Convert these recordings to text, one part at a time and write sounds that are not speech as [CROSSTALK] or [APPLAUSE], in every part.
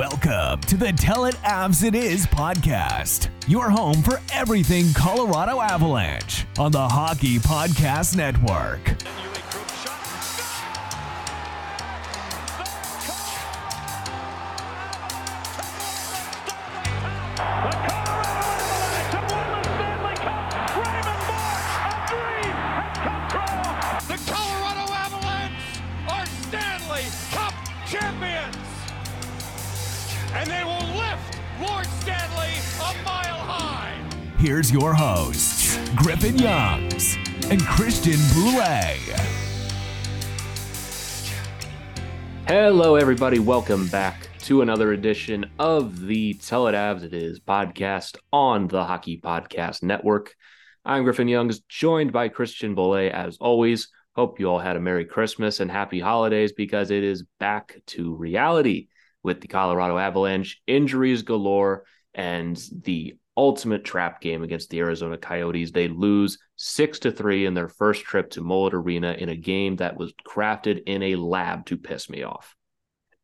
Welcome to the Tell It Avs It Is podcast, your home for everything Colorado Avalanche on the Hockey Podcast Network. Here's your hosts, Griffin Youngs and Christian Boulay. Hello, everybody. Welcome back to another edition of the Tell It Avs It Is podcast on the Hockey Podcast Network. I'm Griffin Youngs, joined by Christian Boulay as always. Hope you all had a Merry Christmas and Happy Holidays because it is back to reality with the Colorado Avalanche, injuries galore, and the ultimate trap game against the Arizona Coyotes. They lose six to three in their first trip to Mullet Arena in a game that was crafted in a lab to piss me off.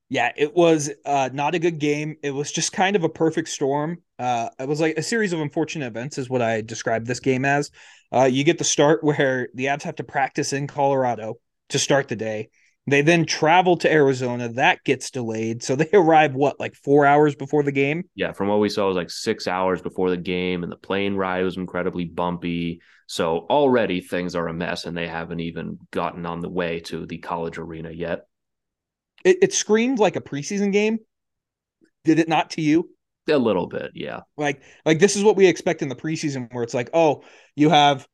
Yeah, it was uh, not a good game. It was just kind of a perfect storm. Uh, it was like a series of unfortunate events, is what I described this game as. Uh, you get the start [LAUGHS] where the Avs have to practice in Colorado to start the day. They then travel to Arizona. That gets delayed. So [LAUGHS] they arrive, what, like four hours before the game? Yeah, from what we saw, it was like six hours before the game, and the plane ride was incredibly bumpy. So already things are a mess, and they haven't even gotten on the way to the college arena yet. It, it screamed like a preseason game. Did it not to you? A little bit, yeah. Like, like this is what we expect in the preseason, where it's like, oh, you have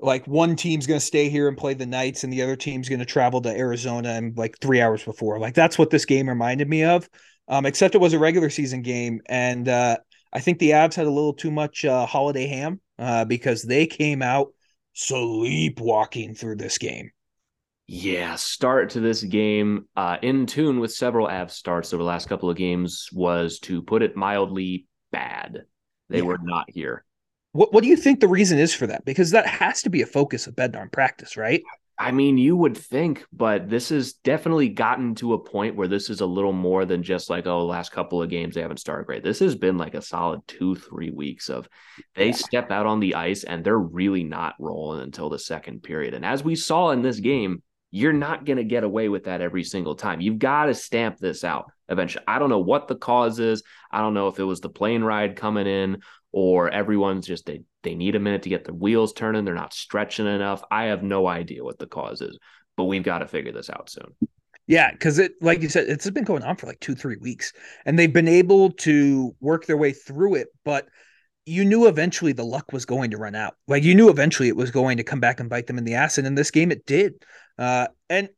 like one team's going to stay here and play the Knights, and the other team's going to travel to Arizona and like three hours before. Like that's what this game reminded me of. Um, except it was a regular season game, and uh, I think the Avs had a little too much uh, holiday ham uh, because they came out sleepwalking through this game. Yeah, start to this game uh, in tune with several Avs starts over the last couple of games was to put it mildly bad. They Yeah. were not here. What What do you think the reason is for that? Because that has to be a focus of Bednar practice, right? I mean, you would think, but this has definitely gotten to a point where this is a little more than just like, oh, last couple of games they haven't started great. This has been like a solid two, three weeks of they Yeah. step out on the ice and they're really not rolling until the second period. And as we saw in this game, you're not going to get away with that every single time. You've got to stamp this out eventually. I don't know what the cause is. I don't know if it was the plane ride coming in or everyone's just they they need a minute to get their wheels turning. They're not stretching enough. I have no idea what the cause is, but we've got to figure this out soon. Yeah, because it, like you said, it's been going on for like two, three weeks, and they've been able to work their way through it. But you knew eventually the luck was going to run out. Like you knew eventually it was going to come back and bite them in the ass, and in this game it did. Uh, and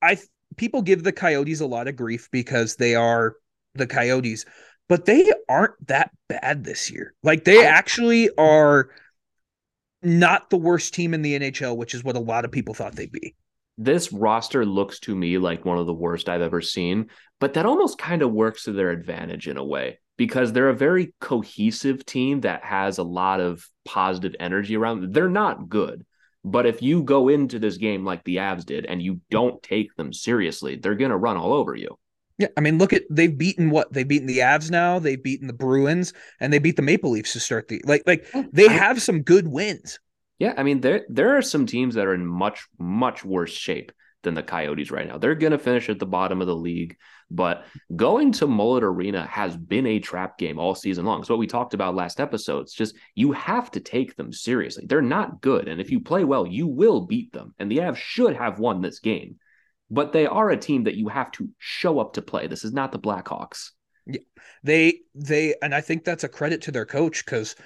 I people give the Coyotes a lot of grief because they are the Coyotes, but they aren't that bad this year. Like they actually are not the worst team in the NHL, which is what a lot of people thought they'd be. This roster looks to me like one of the worst I've ever seen, but that almost kind of works to their advantage in a way because they're a very cohesive team that has a lot of positive energy around them. They're not good, but if you go into this game like the Avs did and you don't take them seriously, they're going to run all over you. Yeah, I mean, look at they've beaten what they've beaten the Avs now, they've beaten the Bruins, and they beat the Maple Leafs to start the like like they have some good wins. Yeah, I mean there there are some teams that are in much much worse shape than the Coyotes right now. They're going to finish at the bottom of the league, but going to Mullet Arena has been a trap game all season long. So what we talked about last episode, it's just you have to take them seriously. They're not good, and if you play well, you will beat them. And the Avs should have won this game, but they are a team that you have to show up to play. This is not the Blackhawks. Yeah, they they, and I think that's a credit to their coach because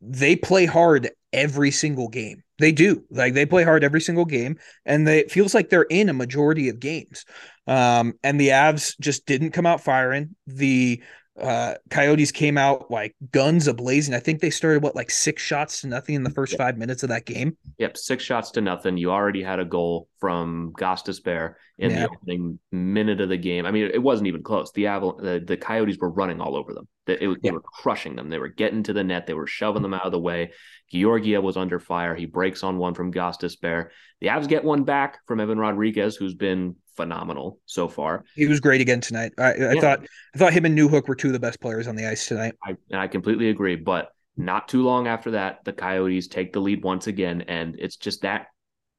they play hard every single game. They do. Like they play hard every single game, and they it feels like they're in a majority of games. Um, and the Avs just didn't come out firing. The uh, Coyotes came out like guns ablazing. I think they started what like six shots to nothing in the first yep. five minutes of that game. Yep, six shots to nothing. You already had a goal from Gostisbehere in yeah. the opening minute of the game. I mean, it wasn't even close. The Aval- the, the Coyotes were running all over them. It, it. They were crushing them. They were getting to the net. They were shoving them out of the way. Georgiev was under fire. He breaks on one from Gostisbehere. The Avs get one back from Evan Rodriguez, who's been phenomenal so far. He was great again tonight. I, I yeah. thought I thought him and Newhook were two of the best players on the ice tonight. I, I completely agree. But not too long after that, the Coyotes take the lead once again, and it's just that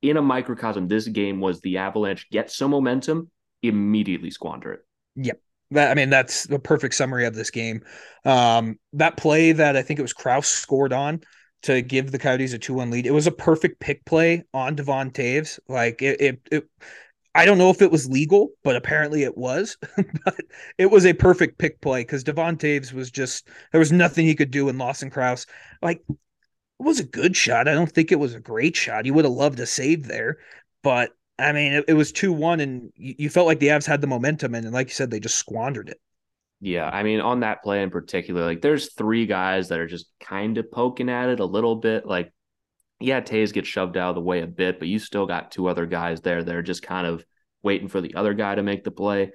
in a microcosm, this game was the Avalanche get some momentum, immediately squander it. Yep. That I mean, that's the perfect summary of this game. Um, that play that I think it was Crouse scored on to give the Coyotes a two-one lead. It was a perfect pick play on Devon Toews. Like it, it, it I don't know if it was legal, but apparently it was. [LAUGHS] but it was a perfect pick play because Devon Toews was just there was nothing he could do in Lawson Crouse. Like it was a good shot. I don't think it was a great shot. You would have loved a save there, but I mean it, it was two one, and you, you, felt like the Avs had the momentum, and, and like you said, they just squandered it. Yeah, I mean on that play in particular, like there's three guys that are just kind of poking at it a little bit, like yeah, Toews gets shoved out of the way a bit, but you still got two other guys there that are just kind of waiting for the other guy to make the play.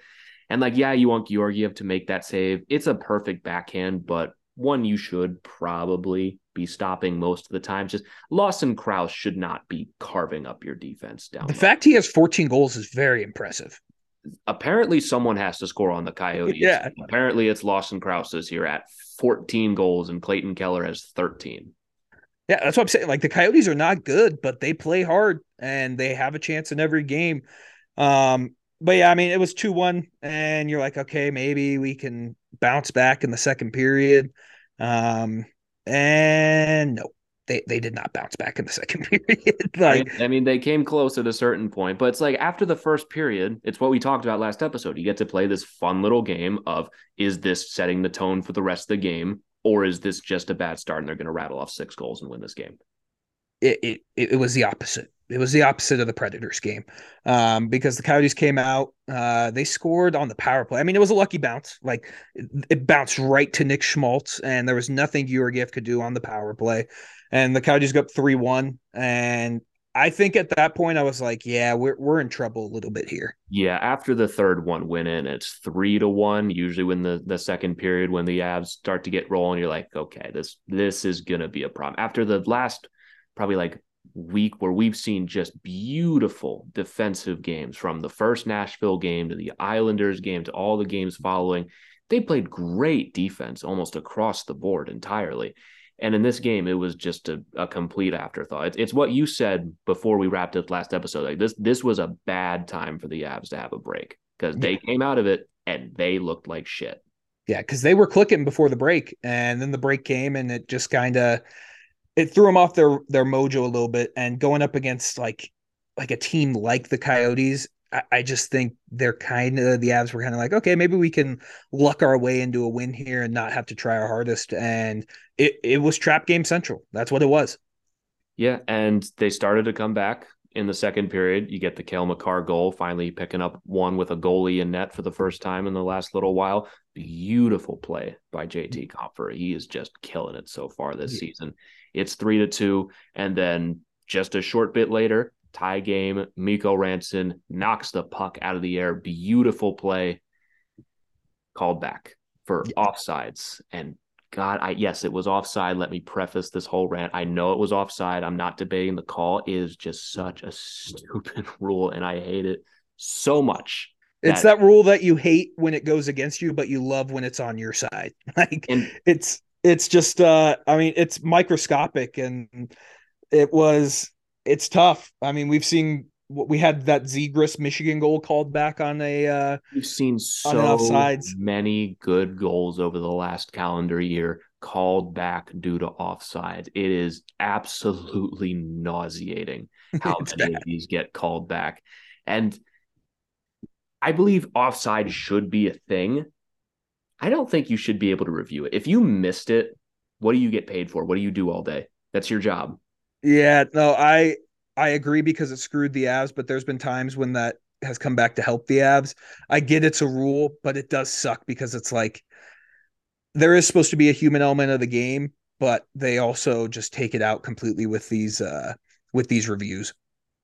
And like, yeah, you want Georgiev to make that save. It's a perfect backhand, but one you should probably be stopping most of the time. Just Lawson Crouse should not be carving up your defense down. The there. fact he has 14 goals is very impressive. Apparently, someone has to score on the Coyotes. Yeah. Apparently, it's Lawson Crouse this year at 14 goals, and Clayton Keller has 13. Yeah, that's what I'm saying. Like the Coyotes are not good, but they play hard and they have a chance in every game. Um, but yeah, I mean, it was 2 1, and you're like, okay, maybe we can bounce back in the second period. Um, and no, they, they did not bounce back in the second [LAUGHS] period. like, I mean, they came close at a certain point, but it's like after the first period, it's what we talked about last episode. You get to play this fun little game of is this setting the tone for the rest of the game, or is this just a bad start and they're going to rattle off six goals and win this game? It, it, it was the opposite it was the opposite of the Predators game um, because the Coyotes came out. Uh, they scored on the power play. I mean, it was a lucky bounce. Like it, bounced right to Nick Schmaltz, and there was nothing Georgiev could do on the power play. And the Coyotes go up three one. And I think at that point I was like, yeah, we're we're in trouble a little bit here. Yeah, after the third one went in, it's three to one. Usually when the the second period when the Avs start to get rolling, you're like, okay, this this is gonna be a problem. After the last probably like week where we've seen just beautiful defensive games from the first Nashville game to the Islanders game to all the games following. They played great defense almost across the board entirely. And in this game, it was just a, a complete afterthought. It's, it's, what you said before we wrapped up last episode. Like this, this was a bad time for the Avs to have a break because they came out of it and they looked like shit. Yeah, because they were clicking before the break, and then the break came, and it just kind of it threw them off their their mojo a little bit and going up against like like a team like the coyotes I, I just think they're kind of the Avs were kind of like, okay, maybe we can luck our way into a win here and not have to try our hardest. And it, it was trap game central. That's what it was. Yeah. And they started to come back in the second period. You get the Cale Makar goal, finally picking up one with a goalie in net for the first time in the last little while. Beautiful play by JT mm-hmm. Compher. He is just killing it so far this yeah. season. It's three to two. And then just a short bit later, tie game, Mikko Rantanen knocks the puck out of the air. Beautiful play called back for yeah. offsides. And God, I yes, it was offside. Let me preface this whole rant. I know it was offside. I'm not debating the call. It is just such a stupid [LAUGHS] rule, and I hate it so much. It's that, that rule that you hate when it goes against you, but you love when it's on your side. [LAUGHS] Like and, it's it's just uh i mean it's microscopic and it was it's tough. I mean, we've seen we had that Zegras Michigan goal called back on a. Uh, We've seen so many good goals over the last calendar year called back due to offside. It is absolutely nauseating [LAUGHS] how many bad. of these get called back, and I believe offside should be a thing. I don't think you should be able to review it. If you missed it, what do you get paid for? What do you do all day? That's your job. Yeah, no, I I agree because it screwed the Avs, but there's been times when that has come back to help the Avs. I get it's a rule, but it does suck because it's like there is supposed to be a human element of the game, but they also just take it out completely with these uh with these reviews.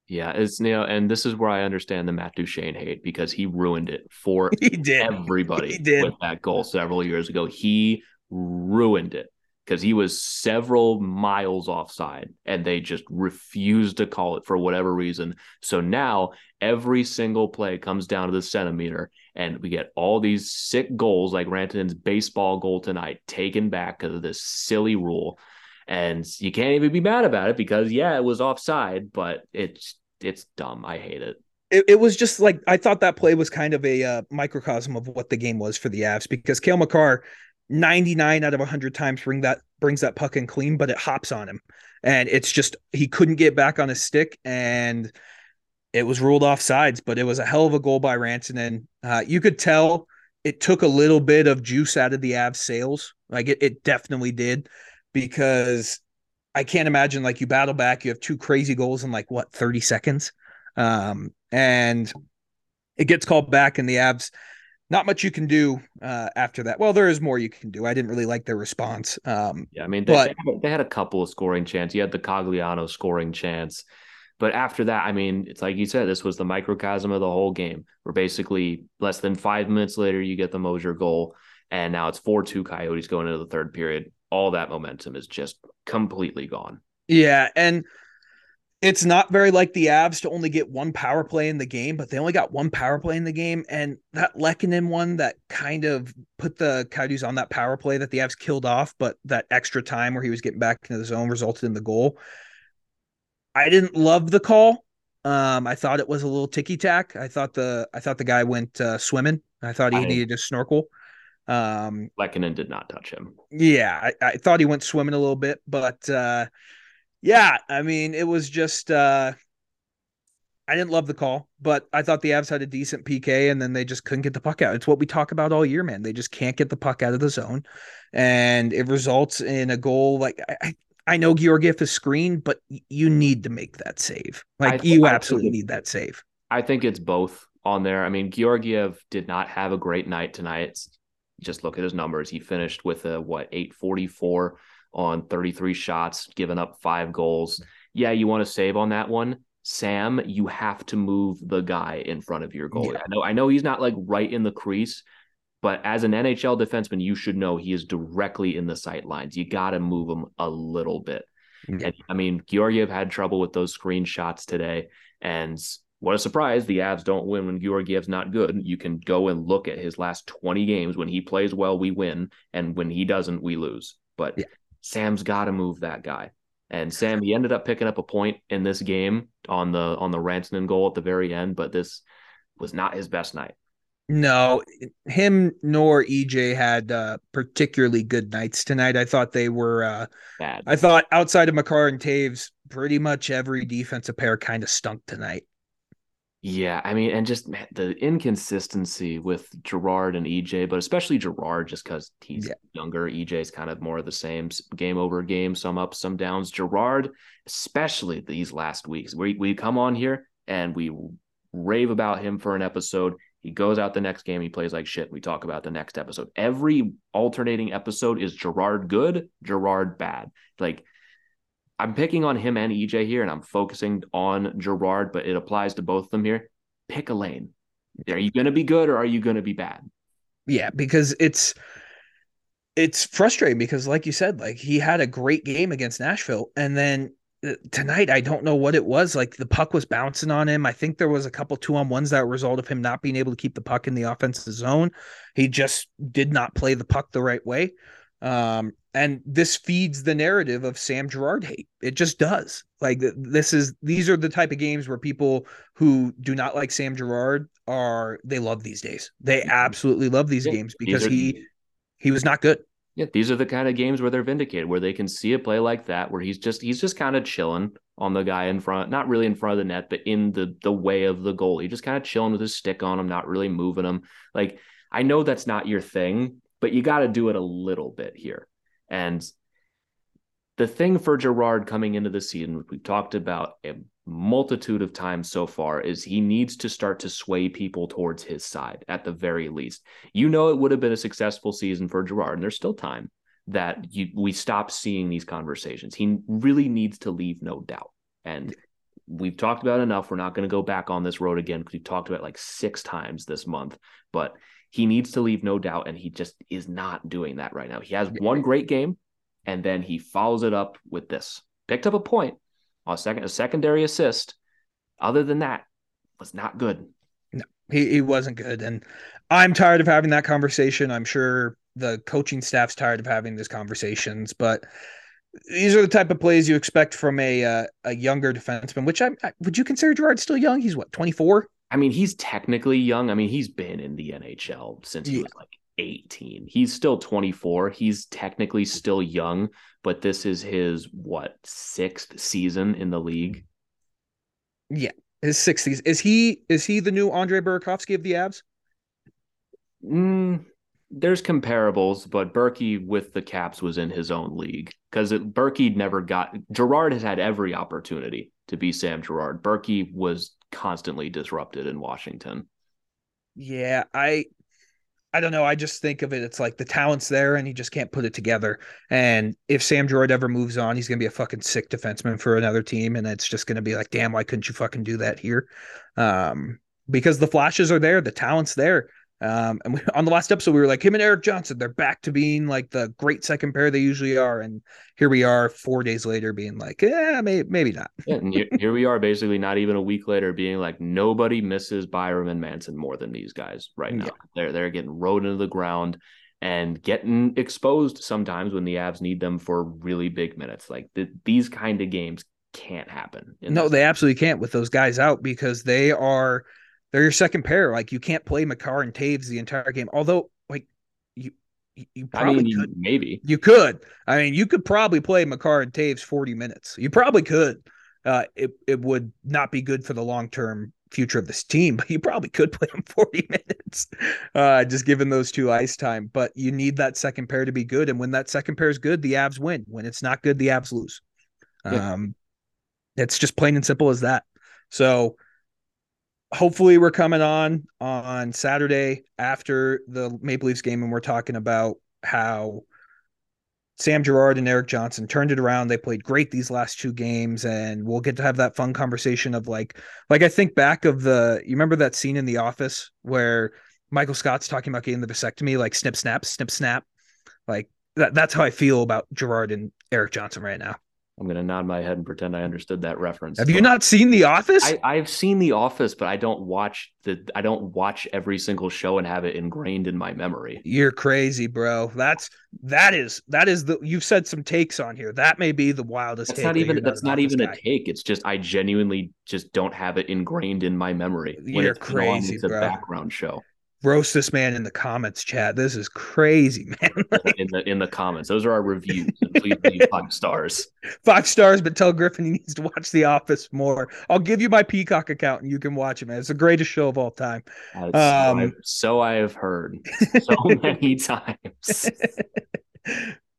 Yeah, it's you know, and this is where I understand the Matt Duchene hate because he ruined it for [LAUGHS] he did. everybody he did. with that goal several years ago. He ruined it because he was several miles offside and they just refused to call it for whatever reason. So now every single play comes down to the centimeter and we get all these sick goals like Rantanen's baseball goal tonight taken back because of this silly rule. And you can't even be mad about it because yeah, it was offside, but it's it's dumb. I hate it. It, it was just like I thought that play was kind of a uh, microcosm of what the game was for the Avs because Cale Makar 99 out of 100 times bring that brings that puck in clean but it hops on him. And it's just he couldn't get back on his stick and it was ruled off sides but it was a hell of a goal by Rantanen. Uh, you could tell it took a little bit of juice out of the Avs sails. like it, it definitely did because I can't imagine like you battle back you have two crazy goals in like what 30 seconds? Um, and it gets called back and the Avs not much you can do uh, after that. Well, there is more you can do. I didn't really like their response. Um, yeah, I mean, they, but, they, had a couple of scoring chances. You had the Cogliano scoring chance, but after that, I mean, it's like you said, this was the microcosm of the whole game. Where basically less than five minutes later, you get the Moser goal, and now it's four two Coyotes going into the third period. All that momentum is just completely gone. Yeah, and it's not very like the Avs to only get one power play in the game, but they only got one power play in the game. And that Lehkonen one that kind of put the Coyotes on that power play that the Avs killed off, but that extra time where he was getting back into the zone resulted in the goal. I didn't love the call. Um, I thought it was a little ticky tack. I thought the I thought the guy went uh, swimming. I thought he I, needed to snorkel. Um, did not touch him. Yeah, I, I thought he went swimming a little bit, but uh, yeah, I mean, it was just uh I didn't love the call, but I thought the Avs had a decent PK and then they just couldn't get the puck out. It's what we talk about all year, man. They just can't get the puck out of the zone. And it results in a goal like I, I know Georgiev is screened, but you need to make that save. Like th- you absolutely need that save. I think it's both on there. I mean, Georgiev did not have a great night tonight. Just look at his numbers. He finished with a what 844 on 33 shots, giving up five goals. Yeah, you want to save on that one. Sam, you have to move the guy in front of your goal. Yeah. I know I know he's not like right in the crease, but as an NHL defenseman, you should know he is directly in the sight lines. You got to move him a little bit. Yeah. And I mean, Georgiev had trouble with those screen shots today. And what a surprise. The Avs don't win when Georgiev's not good. You can go and look at his last 20 games. When he plays well, we win. And when he doesn't, we lose. But yeah. Sam's got to move that guy. And Sam, he ended up picking up a point in this game on the on the Rantanen goal at the very end, but this was not his best night. No, him nor EJ had uh, particularly good nights tonight. I thought they were uh, bad. I thought outside of Makar and Toews, pretty much every defensive pair kind of stunk tonight. Yeah, I mean, and just man, the inconsistency with Girard and EJ, but especially Girard, just because he's yeah. younger. EJ's kind of more of the same game over game, some ups, some downs. Girard, especially these last weeks, we we come on here and we rave about him for an episode. He goes out the next game, he plays like shit. We talk about the next episode. Every alternating episode is Girard good, Girard bad. Like I'm picking on him and EJ here, and I'm focusing on Girard, but it applies to both of them here. Pick a lane. Are you going to be good or are you going to be bad? Yeah, because it's it's frustrating because, like you said, like he had a great game against Nashville, and then uh, tonight I don't know what it was. Like the puck was bouncing on him. I think there was a couple two on ones that result of him not being able to keep the puck in the offensive zone. He just did not play the puck the right way. Um, and this feeds the narrative of Sam Girard hate. It just does. Like this is these are the type of games where people who do not like Sam Girard are they love these days. They absolutely love these yeah, games because are, he he was not good. Yeah, these are the kind of games where they're vindicated, where they can see a play like that, where he's just he's just kind of chilling on the guy in front, not really in front of the net, but in the the way of the goal. He just kind of chilling with his stick on him, not really moving him. Like I know that's not your thing, but you got to do it a little bit here. And the thing for Girard coming into the season, which we've talked about a multitude of times so far, is he needs to start to sway people towards his side at the very least. You know, it would have been a successful season for Girard, and there's still time that you, we stop seeing these conversations. He really needs to leave no doubt. And we've talked about enough. We're not going to go back on this road again because we've talked about like six times this month. But he needs to leave no doubt, and he just is not doing that right now. He has one great game, and then he follows it up with this. Picked up a point, a second, a secondary assist. Other than that, was not good. No, he, he wasn't good, and I'm tired of having that conversation. I'm sure the coaching staff's tired of having these conversations, but these are the type of plays you expect from a uh, a younger defenseman. Which I, I would you consider Girard still young? He's what 24. I mean, he's technically young. I mean, he's been in the NHL since he was like 18. He's still 24. He's technically still young, but this is his what sixth season in the league. Yeah, his sixties. Is he is he the new Andre Burakovsky of the Avs? Mm, there's comparables, but Burky with the Caps was in his own league because Burky never got. Girard has had every opportunity to be Sam Girard. Burky was constantly disrupted in Washington. Yeah, I I don't know. I just think of it. It's like the talent's there, and he just can't put it together. And if Sam Girard ever moves on, he's gonna be a fucking sick defenseman for another team, and it's just gonna be like, damn, why couldn't you fucking do that here? Um, because the flashes are there, the talent's there. Um, and we, [LAUGHS] on the last episode, we were like him and Eric Johnson. They're back to being like the great second pair they usually are, and here we are four days later, being like, yeah, maybe, maybe not. yeah, and [LAUGHS] here we are, basically not even a week later, being like, nobody misses Byram and Manson more than these guys right now. Yeah. They're they're getting rode into the ground and getting exposed sometimes when the Avs need them for really big minutes. Like the, these kind of games can't happen. No, they absolutely can't with those guys out because they are they're your second pair. Like you can't play Makar and Toews the entire game. Although, like you, you probably I mean, could. Maybe you could. I mean, you could probably play Makar and Toews forty minutes. You probably could. Uh, it it would not be good for the long term future of this team, [LAUGHS] but you probably could play them [LAUGHS] 40 minutes, uh, just given those two ice time. But you need that second pair to be good. And when that second pair is good, the Avs win. When it's not good, the Avs lose. Yeah. Um, it's just plain and simple as that. So hopefully we're coming on on Saturday after the Maple Leafs game and we're talking about how Sam Girard and Eric Johnson turned it around. They played great these last two games, and we'll get to have that fun conversation of like, like I think back of the, you remember that scene in The Office where Michael Scott's talking about getting the vasectomy, like snip, snap, snip, snap, like that. That's how I feel about Girard and Eric Johnson right now. I'm going to nod my head and pretend I understood that reference. Have you not seen The Office? I, have seen The Office, but I don't watch the. I don't watch every single show and have it ingrained in my memory. You're crazy, bro. That's that is that is the. You've said some takes on here. That may be the wildest. That's not even. That's not, even guy. a take. It's just I genuinely just don't have it ingrained in my memory. You're crazy, on, it's a bro. background show roast this man in the comments chat. This is crazy [LAUGHS] man. In the in the comments. Those are our reviews. [LAUGHS] Please leave five stars. Five stars but tell griffin he needs to watch the office more. I'll give you my peacock account and you can watch it man. It's the greatest show of all time. Um, so, I've, so I have heard [LAUGHS] so many times.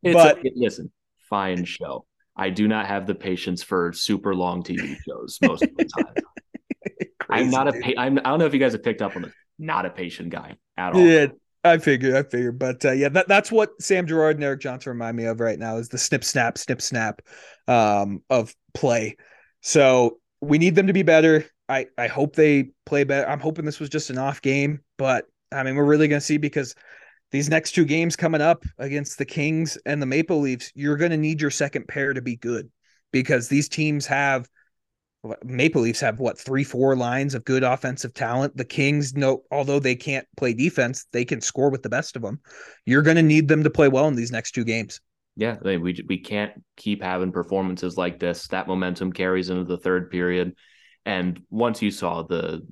It's but a, listen fine show. I do not have the patience for super long tv shows most of the time I'm not a. Pa- I'm, I don't know if you guys have picked up on this not a patient guy at all. Yeah, I figured, I figured, but uh, yeah, that, that's what Sam Girard and Eric Johnson remind me of right now is the snip, snap, snip, snap um, of play. So we need them to be better. I I hope they play better. I'm hoping this was just an off game, but I mean, we're really going to see because these next two games coming up against the Kings and the Maple Leafs, you're going to need your second pair to be good because these teams have Maple Leafs have what three, four lines of good offensive talent. The Kings, no, although they can't play defense, they can score with the best of them. You're going to need them to play well in these next two games. Yeah, we we can't keep having performances like this. That momentum carries into the third period, and once you saw the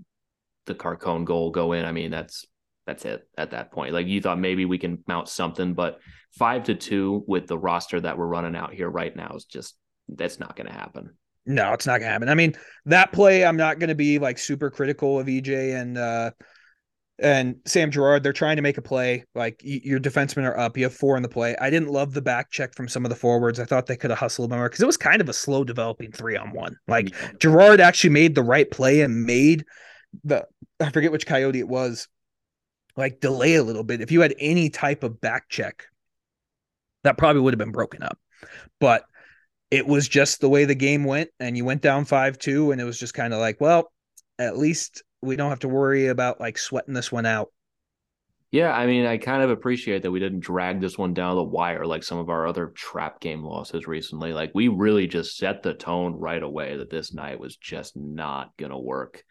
the Carcone goal go in, I mean that's that's it at that point. Like you thought maybe we can mount something, but five to two with the roster that we're running out here right now is just that's not going to happen. No, it's not gonna happen. I mean, that play, I'm not gonna be like super critical of EJ and uh and Sam Girard. They're trying to make a play. Like y- your defensemen are up. You have four in the play. I didn't love the back check from some of the forwards. I thought they could have hustled more because it was kind of a slow developing three on one. Like yeah. Girard actually made the right play and made the I forget which coyote it was, like delay a little bit. If you had any type of back check, that probably would have been broken up. But it was just the way the game went and you went down 5-2 and it was just kind of like well at least we don't have to worry about like sweating this one out. Yeah i mean i kind of appreciate that we didn't drag this one down the wire like some of our other trap game losses recently. Like we really just set the tone right away that this night was just not going to work.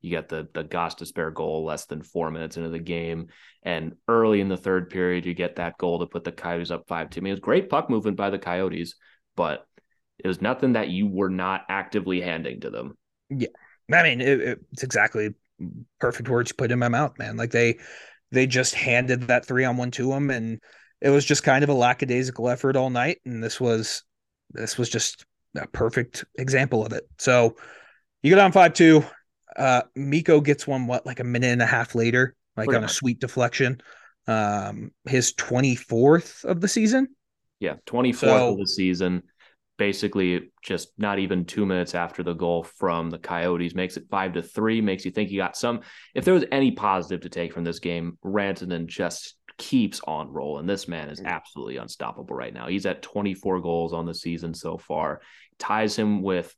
You got the the Gostisbehere goal less than four minutes into the game, and early in the third period, you get that goal to put the Coyotes up five two. I mean, it was great puck movement by the Coyotes, but it was nothing that you were not actively handing to them. Yeah. I mean, it, it's exactly perfect words put in my mouth, man. Like they, they just handed that three on one to them, and it was just kind of a lackadaisical effort all night. And this was, this was just a perfect example of it. So you go down five two. Uh, Mikko gets one what like a minute and a half later, like Pretty on much. a sweet deflection. Um, his twenty fourth of the season. Yeah, twenty fourth so, of the season basically just not even two minutes after the goal from the Coyotes makes it five to three, makes you think you got some. If there was any positive to take from this game, Rantanen just keeps on rolling. This man is mm-hmm. absolutely unstoppable right now. He's at 24 goals on the season so far. Ties him with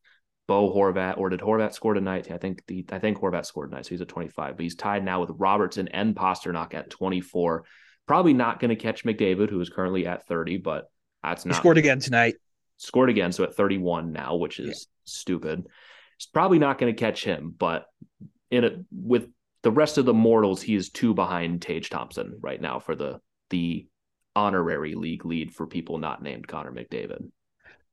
Bo Horvat, or did Horvat score tonight? I think the I think Horvat scored tonight, so he's at 25. But he's tied now with Robertson and Pastrnak at 24. Probably not going to catch McDavid, who is currently at 30, but that's not he scored again tonight scored again, so at 31 now, which is yeah. stupid. It's probably not going to catch him, but in a with the rest of the mortals, he is two behind Tage Thompson right now for the the honorary league lead for people not named Connor McDavid.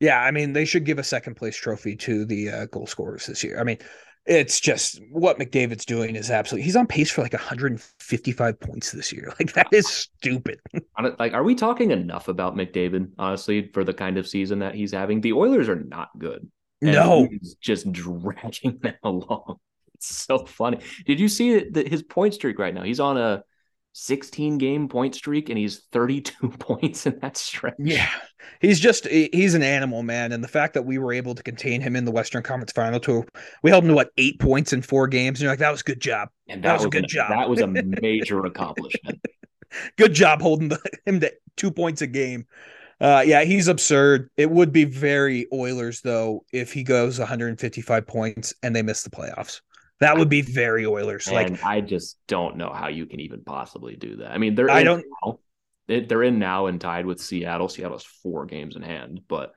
Yeah, I mean they should give a second place trophy to the uh, goal scorers this year. I mean, it's just what McDavid's doing is absolutely he's on pace for like 155 points this year. [LAUGHS] Like that is stupid. [LAUGHS] like, are we talking enough about McDavid, honestly, for the kind of season that he's having? The Oilers are not good. no, he's just dragging [LAUGHS] them along. It's so funny. Did you see that his point streak right now? He's on a 16 game point streak and he's 32 [LAUGHS] points in that stretch. Yeah. He's just he's an animal, man. And the fact that we were able to contain him in the Western Conference Final Tour, we held him to what eight points in four games. And you're like, that was a good job. And that, that was, was, a good an, job. That was a [LAUGHS] major accomplishment. good job holding the, him to two points a game. Uh, yeah, he's absurd. It would be very Oilers though if he goes 155 points and they miss the playoffs. That would be very Oilers. And like I just don't know how you can even possibly do that. I mean, they're I don't now. they're in now and tied with Seattle. Seattle's four games in hand, but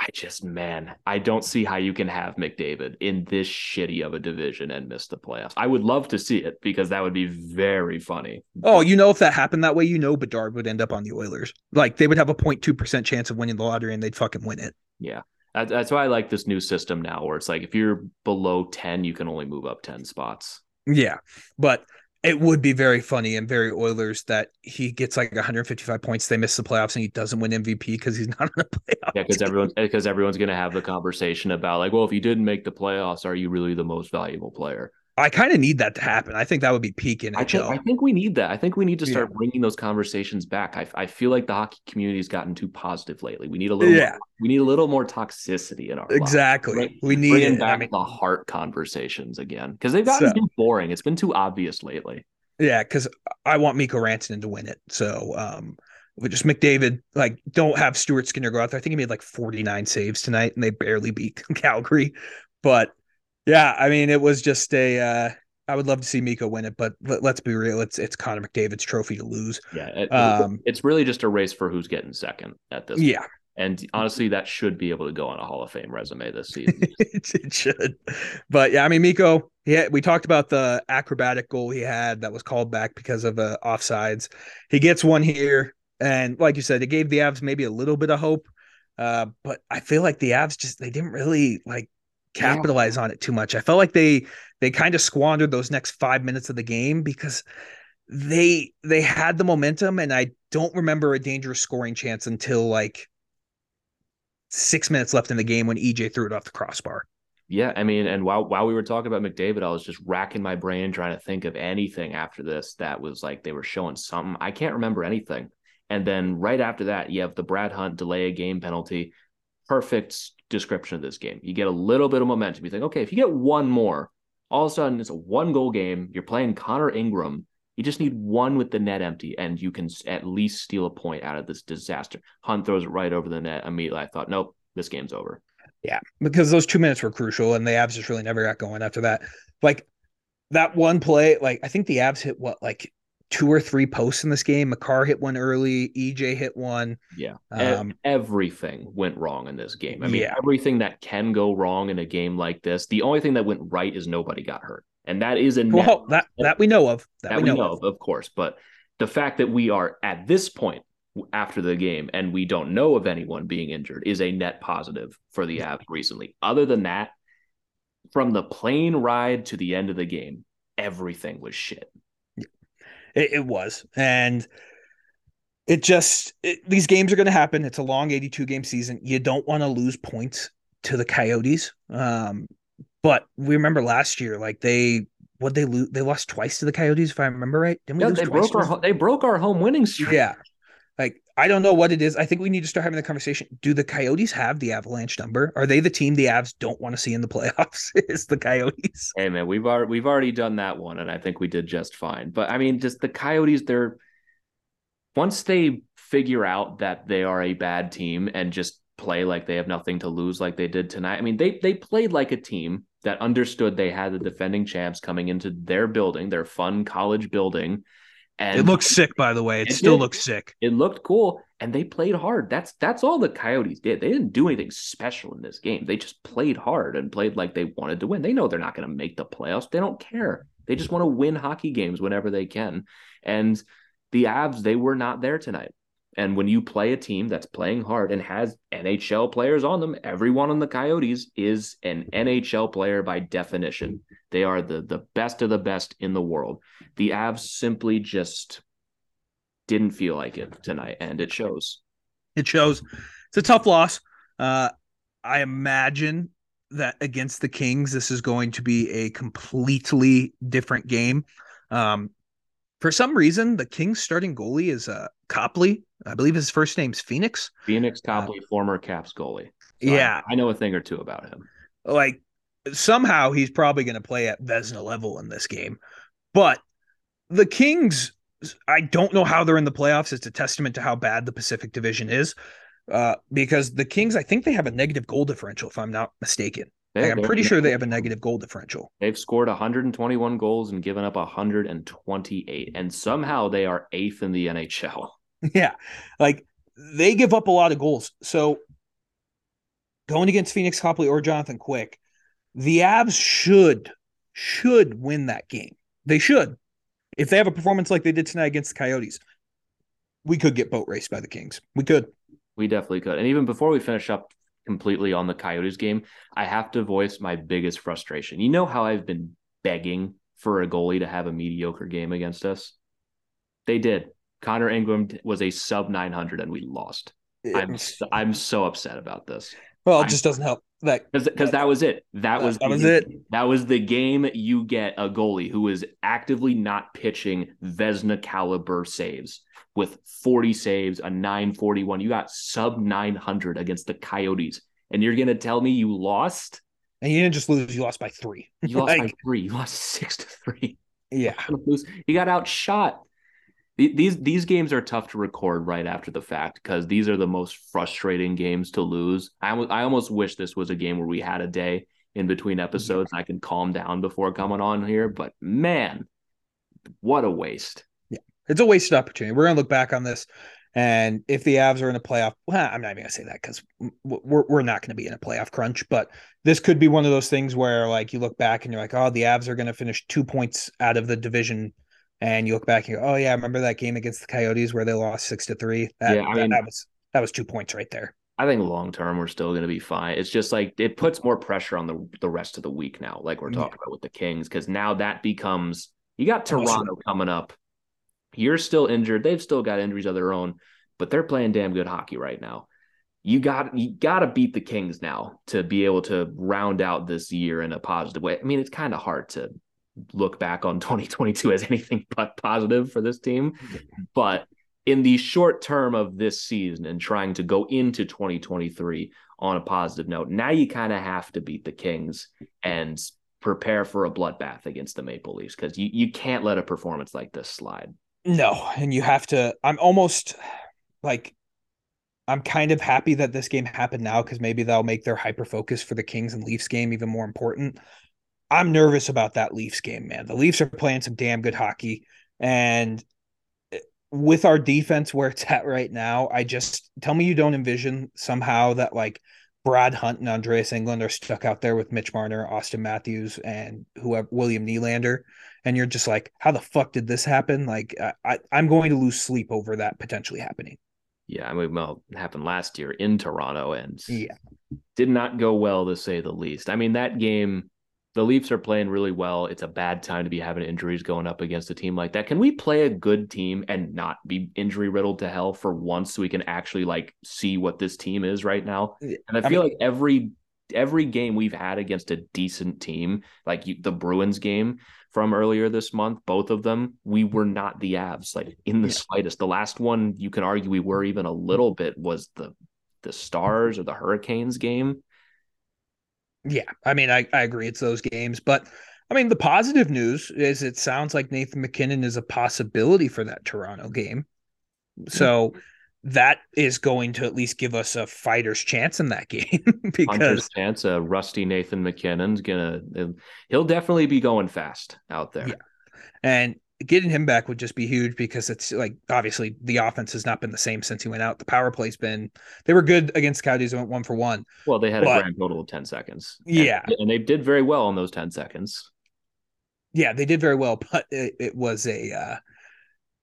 I just man, I don't see how you can have McDavid in this shitty of a division and miss the playoffs. I would love to see it because that would be very funny. Oh, you know, if that happened that way, you know, Bedard would end up on the Oilers. Like they would have a 0.2 percent chance of winning the lottery, and they'd fucking win it. Yeah, that's why I like this new system now, where it's like if you're below ten, you can only move up ten spots. Yeah, but it would be very funny and very Oilers that he gets like 155 points. They miss the playoffs and he doesn't win MVP because he's not in the [LAUGHS] playoffs. Yeah, because everyone's because everyone's going to have the conversation about like, well, if you didn't make the playoffs, are you really the most valuable player? I kind of need that to happen. I think that would be peak in I think, I think we need that. I think we need to start yeah. bringing those conversations back. I, I feel like the hockey community has gotten too positive lately. We need a little, yeah. More, we need a little more toxicity in our exactly. Lives, right? We need bringing back I mean, the Hart conversations again because they've gotten so, too boring. It's been too obvious lately. Yeah, because I want Mikko Rantanen to win it. So, um, just McDavid, like, don't have Stuart Skinner go out there. I think he made like 49 saves tonight, and they barely beat [LAUGHS] Calgary. But yeah, I mean, it was just a. Uh, I would love to see Mikko win it, but let, us be real. It's it's Connor McDavid's trophy to lose. Yeah, it, um, it's really just a race for who's getting second at this. Yeah, point. And honestly, that should be able to go on a Hall of Fame resume this season. [LAUGHS] it, it should. But yeah, I mean, Mikko. yeah, we talked about the acrobatic goal he had that was called back because of uh, offsides. He gets one here. And like you said, it gave the Avs maybe a little bit of hope. Uh, but I feel like the Avs just, they didn't really like capitalize yeah. on it too much. I felt like they, they kind of squandered those next five minutes of the game because they, they had the momentum and I don't remember a dangerous scoring chance until like six minutes left in the game when EJ threw it off the crossbar. Yeah, I mean, and while while we were talking about McDavid, I was just racking my brain trying to think of anything after this that was like they were showing something. I can't remember anything. And then right after that, you have the Brad Hunt delay a game penalty. Perfect description of this game. You get a little bit of momentum. You think, okay, if you get one more, all of a sudden it's a one goal game. You're playing Connor Ingram. You just need one with the net empty, and you can at least steal a point out of this disaster. Hunt throws it right over the net immediately. I thought, nope, this game's over. Yeah, because those two minutes were crucial, and the Avs just really never got going after that. Like that one play, like I think the Avs hit what like two or three posts in this game. Makar hit one early. EJ hit one. Yeah. Um, everything went wrong in this game. I mean, yeah. everything that can go wrong in a game like this. The only thing that went right is nobody got hurt, and that is a well, that that we know of. That, that we, know, know of, of course. But the fact that we are at this point after the game and we don't know of anyone being injured is a net positive for the Avs recently. Other than that, from the plane ride to the end of the game, everything was shit. It, it was. And it just, it, these games are going to happen. It's a long 82 game season. You don't want to lose points to the Coyotes. Um, but we remember last year, like they what they lose they lost twice to the Coyotes, if I remember right. Didn't we yeah, they broke our they broke our home winning streak. Yeah. I don't know what it is. I think we need to start having the conversation. Do the Coyotes have the Avalanche number? Are they the team the Avs don't want to see in the playoffs? [LAUGHS] is the Coyotes? Hey man, we've already we've already done that one, and I think we did just fine. But I mean, just the Coyotes, they're once they figure out that they are a bad team and just play like they have nothing to lose, like they did tonight. I mean, they they played like a team that understood they had the defending champs coming into their building, their fun college building and it looks sick, by the way. It, it still did. looks sick. It looked cool, and they played hard. That's that's all the Coyotes did. They didn't do anything special in this game. They just played hard and played like they wanted to win. They know they're not going to make the playoffs. They don't care. They just want to win hockey games whenever they can. And the Avs, they were not there tonight. And when you play a team that's playing hard and has NHL players on them, everyone on the Coyotes is an NHL player by definition. They are the the best of the best in the world. The Avs simply just didn't feel like it tonight, and it shows. It shows. It's a tough loss. Uh, I imagine that against the Kings, this is going to be a completely different game. Um, for some reason, the Kings starting goalie is uh, Copley. I believe his first name's Pheonix. Pheonix uh, Copley, uh, former Caps goalie. So yeah, I, I, know a thing or two about him. Like somehow he's probably going to play at Vezina level in this game, but the Kings. I don't know how they're in the playoffs. It's a testament to how bad the Pacific Division is, uh, because the Kings. I think they have a negative goal differential, if I'm not mistaken. Like, I'm pretty sure they have a negative goal differential. They've scored 121 goals and given up 128, and somehow they are eighth in the NHL. [LAUGHS] Yeah, like they give up a lot of goals. So going against Pheonix Copley or Jonathan Quick, the Avs should should win that game. They should. If they have a performance like they did tonight against the Coyotes, we could get boat raced by the Kings. We could. We definitely could. And even before we finish up completely on the Coyotes game, I have to voice my biggest frustration. You know how I've been begging for a goalie to have a mediocre game against us? They did. Connor Ingram was a sub 900 and we lost. I'm so, I'm so upset about this. Well, it just doesn't help. That because that was it. That was that the, was it. That was the game you get a goalie who is actively not pitching Vezina caliber saves with 40 saves, a 941. You got sub 900 against the Coyotes, and you're gonna tell me you lost? And you didn't just lose; you lost by three. You lost [LAUGHS] like, by three. You lost six to three. Yeah, [LAUGHS] you got outshot. These these games are tough to record right after the fact because these are the most frustrating games to lose. I I almost wish this was a game where we had a day in between mm-hmm. episodes. Yeah. I can calm down before coming on here, but man, what a waste Yeah, it's a wasted opportunity. We're gonna look back on this And if the Avs are in a playoff, well, I'm not even gonna say that because we're we're not going to be in a playoff crunch. But this could be one of those things where like you look back and you're like, oh, the Avs are going to finish two points out of the division, and you look back and you go, oh yeah, remember that game against the Coyotes where they lost six to three? That, Yeah, I mean- that was that was two points right there. I think long term we're still going to be fine. It's just like it puts more pressure on the the rest of the week now, like we're Yeah. talking about with the Kings, because now that becomes you got. Toronto coming up. You're still injured. They've still got injuries of their own, but they're playing damn good hockey right now. You got you got to beat the Kings now to be able to round out this year in a positive way. I mean, it's kind of hard to look back on [LAUGHS] 2022 as anything but positive for this team, but in the short term of this season and trying to go into 2023 on a positive note, now you kind of have to beat the Kings and prepare for a bloodbath against the Maple Leafs because you, you can't let a performance like this slide. No, and you have to. I'm almost like, I'm kind of happy that this game happened now because maybe that'll make their hyper focus for the Kings and Leafs game even more important. I'm nervous about that Leafs game, man. The Leafs are playing some damn good hockey, and with our defense where it's at right now, I just tell me you don't envision somehow that like Brad Hunt and Andreas Englund are stuck out there with Mitch Marner, Auston Matthews, and whoever William Nylander and you're just like, how the fuck did this happen? Like, I, I'm going to lose sleep over that potentially happening. Yeah, I mean, well, it happened last year in Toronto and Yeah, did not go well to say the least. I mean, that game, the Leafs are playing really well. It's a bad time to be having injuries going up against a team like that. Can we play a good team and not be injury riddled to hell for once so we can actually like see what this team is right now? And I I feel mean- like every every game we've had against a decent team, like you, the Bruins game from earlier this month, both of them, we were not the Avs like in the Yeah. slightest. The last one you can argue we were even a little bit was the the Stars or the Hurricanes game. Yeah. I mean, I I agree. It's those games, but I mean, the positive news is it sounds like Nathan MacKinnon is a possibility for that Toronto game. So that is going to at least give us a fighter's chance in that [LAUGHS] game [LAUGHS] Hunter's because chance, uh, rusty Nathan MacKinnon's gonna he'll definitely be going fast out there. Yeah. and getting him back would just be huge because it's like obviously the offense has not been the same since he went out. The power play's been they were good against Coyotes went one for one. Well, they had But- a grand total of 10 seconds. And- Yeah. And, they did very well in those 10 seconds. Yeah, they did very well, but it, it was a uh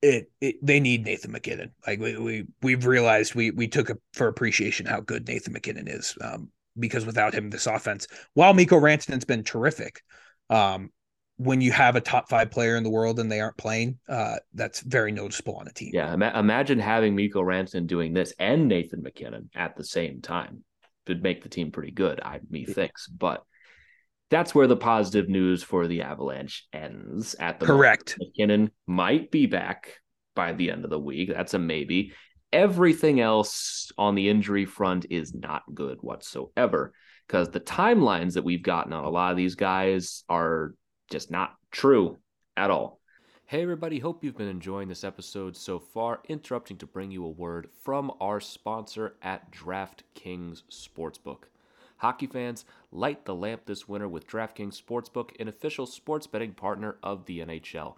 it, it they need Nathan MacKinnon. Like we, we we've realized we we took a, for appreciation how good Nathan MacKinnon is. Um because without him this offense, while Mikko Rantanen's been terrific, um when you have a top five player in the world and they aren't playing, uh that's very noticeable on a team. Yeah. Ima- imagine having Mikko Rantanen doing this and Nathan MacKinnon at the same time. Would make the team pretty good, I me thinks. But that's where the positive news for the Avalanche ends at the moment. Correct. MacKinnon might be back by the end of the week. That's a maybe. Everything else on the injury front is not good whatsoever because the timelines that we've gotten on a lot of these guys are just not true at all. Hey, everybody, hope you've been enjoying this episode so far. Interrupting to bring you a word from our sponsor at DraftKings Sportsbook. Hockey fans, light the lamp this winter with DraftKings Sportsbook, an official sports betting partner of the NHL.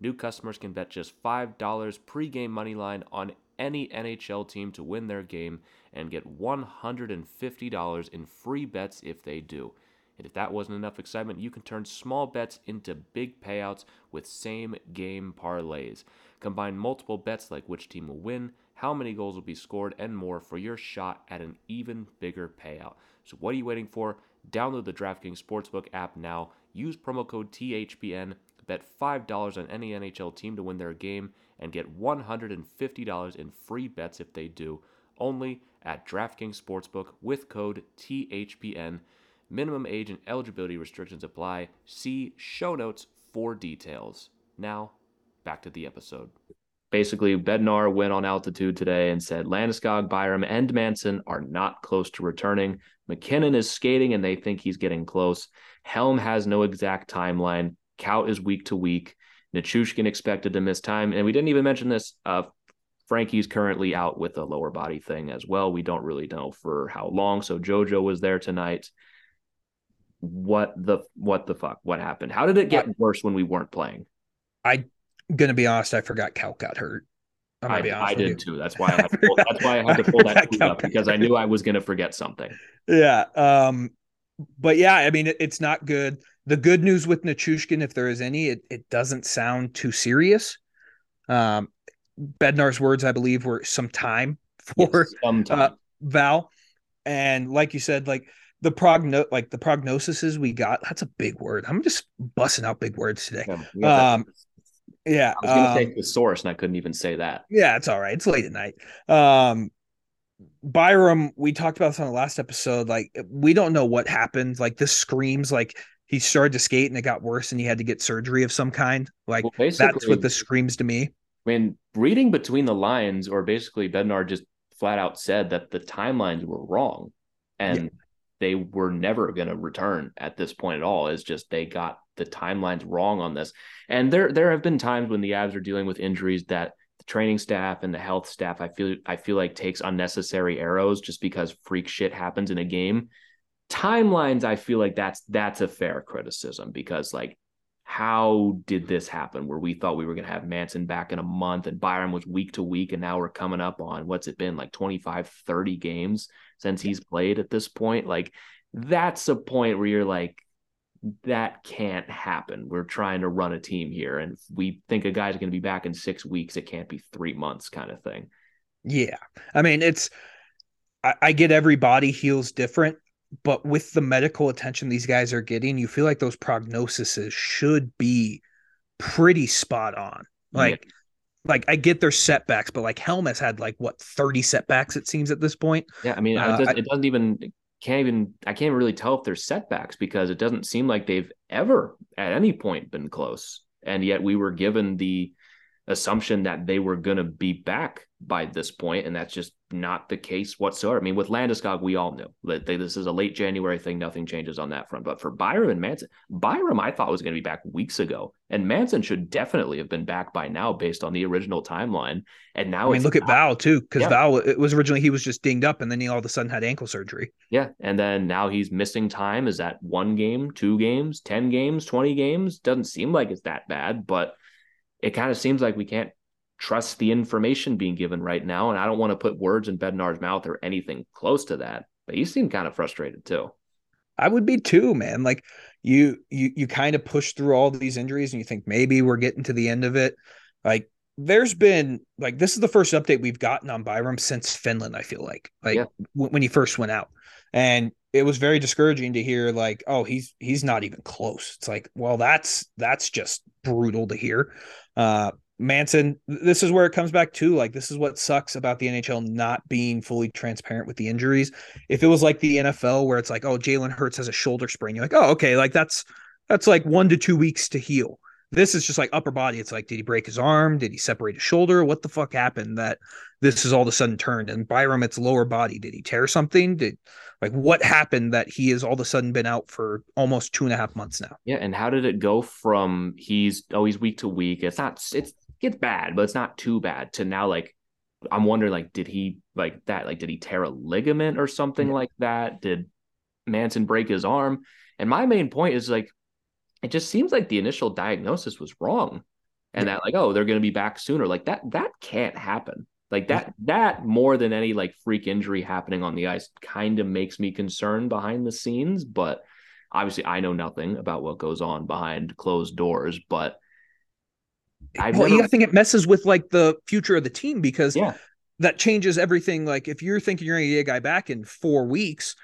New customers can bet just $5 pregame money line on any NHL team to win their game and get $150 in free bets if they do. And if that wasn't enough excitement, you can turn small bets into big payouts with same game parlays. Combine multiple bets like which team will win, how many goals will be scored, and more for your shot at an even bigger payout. So, what are you waiting for? Download the DraftKings Sportsbook app now. Use promo code THPN. Bet $5 on any NHL team to win their game and get $150 in free bets if they do. Only at DraftKings Sportsbook with code THPN. Minimum age and eligibility restrictions apply. See show notes for details. Now, back to the episode. Basically, Bednar went on altitude today and said Landeskog, Byram, and Manson are not close to returning. MacKinnon is skating and they think he's getting close. Helm has no exact timeline. Kaut is week to week. Nichushkin expected to miss time. And we didn't even mention this. Uh, Frankie's currently out with a lower body thing as well. We don't really know for how long. So JoJo was there tonight. What the what the fuck? What happened? How did it get worse when we weren't playing? I gonna be honest, I forgot Cal got hurt. I'm gonna I, be honest I did too. That's why I [LAUGHS] had to pull, that's why I had to pull that up because I knew I was going to forget something. Yeah. Um, but yeah, I mean, it, it's not good. The good news with Nichushkin, if there is any, it, it doesn't sound too serious. Um, Bednar's words, I believe, were some time [LAUGHS] for Yes, sometime. uh, Val. And like you said, like the progno like the prognoses we got, that's a big word. I'm just busting out big words today. Yeah. Um, yeah. I was going to um, say the source, and I couldn't even say that. yeah, it's all right. It's late at night. Um Byram, we talked about this on the last episode. Like, we don't know what happened. Like, this screams like he started to skate and it got worse and he had to get surgery of some kind. Like, Well, that's what this screams to me. when reading between the lines, or basically Bednar just flat out said that the timelines were wrong and they were never going to return at this point at all. It's just they got the timelines wrong on this. And there there have been times when the Avs are dealing with injuries that the training staff and the health staff I feel I feel like takes unnecessary arrows just because freak shit happens in a game. Timelines, I feel like that's that's a fair criticism because like how did this happen where we thought we were going to have Manson back in a month and Byram was week to week and now we're coming up on what's it been like 25 30 games since he's played at this point like that's a point where you're like that can't happen we're trying to run a team here and if we think a guy's going to be back in 6 weeks it can't be 3 months kind of thing Yeah. I mean, it's, I, I get every body heals different, but with the medical attention these guys are getting, you feel like those prognoses should be pretty spot on. Like, like I get their setbacks, but like Helm has had like what 30 setbacks, it seems at this point. Yeah, I mean, Uh, it, doesn't, it doesn't even can't even I can't really tell if there's setbacks because it doesn't seem like they've ever at any point been close, and yet we were given the assumption that they were going to be back by this point, and that's just not the case whatsoever. I mean, with Landeskog, we all knew that they, this is a late January thing; nothing changes on that front. But for Byram and Manson, Byram, I thought was going to be back weeks ago, and Manson should definitely have been back by now based on the original timeline. And now, I mean, it's look at. Val too, because Yeah. Val it was originally he was just dinged up and then he all of a sudden had ankle surgery. Yeah. And then now he's missing time. Is that one game, two games, 10 games, 20 games? Doesn't seem like it's that bad, but it kind of seems like we can't trust the information being given right now. And I don't want to put words in Bednar's mouth or anything close to that, but you seem kind of frustrated too. I would be too, man. Like you you you kind of push through all these injuries and you think maybe we're getting to the end of it. Like there's been like this is the first update we've gotten on Byram since Finland, I feel like. Like Yeah. w- when he first went out. And it was very discouraging to hear like, oh, he's he's not even close. It's like, well, that's that's just brutal to hear. Uh Manson, this is where it comes back to like this is what sucks about the NHL not being fully transparent with the injuries if it was like the NFL where it's like, oh, Jalen Hurts has a shoulder sprain, you're like, oh, okay, like that's that's like one to two weeks to heal. This is just like upper body. It's like, did he break his arm? Did he separate his shoulder? What the fuck happened that this is all of a sudden turned? And Byram, it's lower body. Did he tear something? Did like what happened that he has all of a sudden been out for almost two and a half months now? Yeah. And how did it go from he's always week to week? It's not, it's, it's bad, but it's not too bad to now like, I'm wondering like, did he like that? Like, did he tear a ligament or something Yeah. like that? Did Manson break his arm? And my main point is like, it just seems like the initial diagnosis was wrong. And that like, oh, they're going to be back sooner. Like that, that can't happen. Like that, that more than any like freak injury happening on the ice kind of makes me concerned behind the scenes. But obviously, I know nothing about what goes on behind closed doors. But I've well, never, yeah, I think it messes with like the future of the team because yeah, that changes everything. Like if you're thinking you're going to get a guy back in four weeks,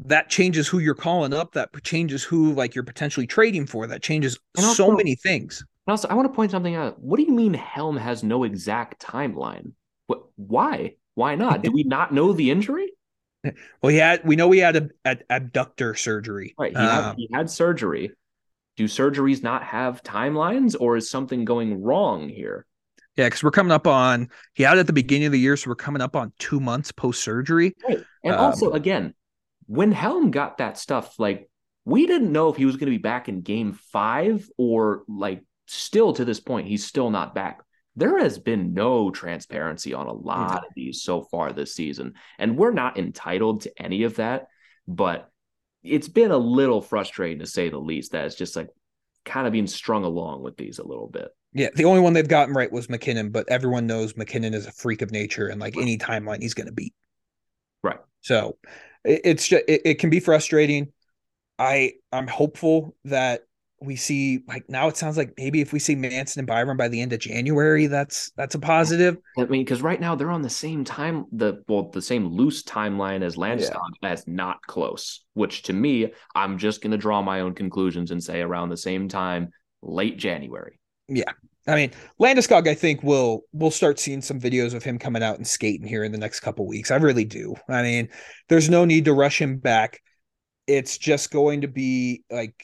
that changes who you're calling up. That changes who like you're potentially trading for. That changes And so many things. And also, I want to point something out. What do you mean Helm has no exact timeline? What? Why? Why not? Do we [LAUGHS] not know the injury? Well, he had we know he had a, a abductor surgery. Right. He, had, Um, he had surgery. Do surgeries not have timelines, or is something going wrong here? yeah, because we're coming up on he had it at the beginning of the year, so we're coming up on two months post surgery. Right. And Um, also, again, when Helm got that stuff, like we didn't know if he was going to be back in Game Five or like still to this point, he's still not back. There has been no transparency on a lot of these so far this season, and we're not entitled to any of that. But it's been a little frustrating to say the least. That it's just like kind of being strung along with these a little bit. Yeah, the only one they've gotten right was MacKinnon, but everyone knows MacKinnon is a freak of nature, and like any timeline, he's going to beat. Right. So it, it's just it, it can be frustrating. I I'm hopeful that we see like now it sounds like maybe if we see Manson and Byram by the end of January, that's that's a positive. I mean, because right now they're on the same time, the well, the same loose timeline as Landeskog yeah. as not close. Which to me, I'm just going to draw my own conclusions and say around the same time, late January. Yeah, I mean, Landeskog, I think will we'll start seeing some videos of him coming out and skating here in the next couple weeks. I really do. I mean, there's no need to rush him back. It's just going to be like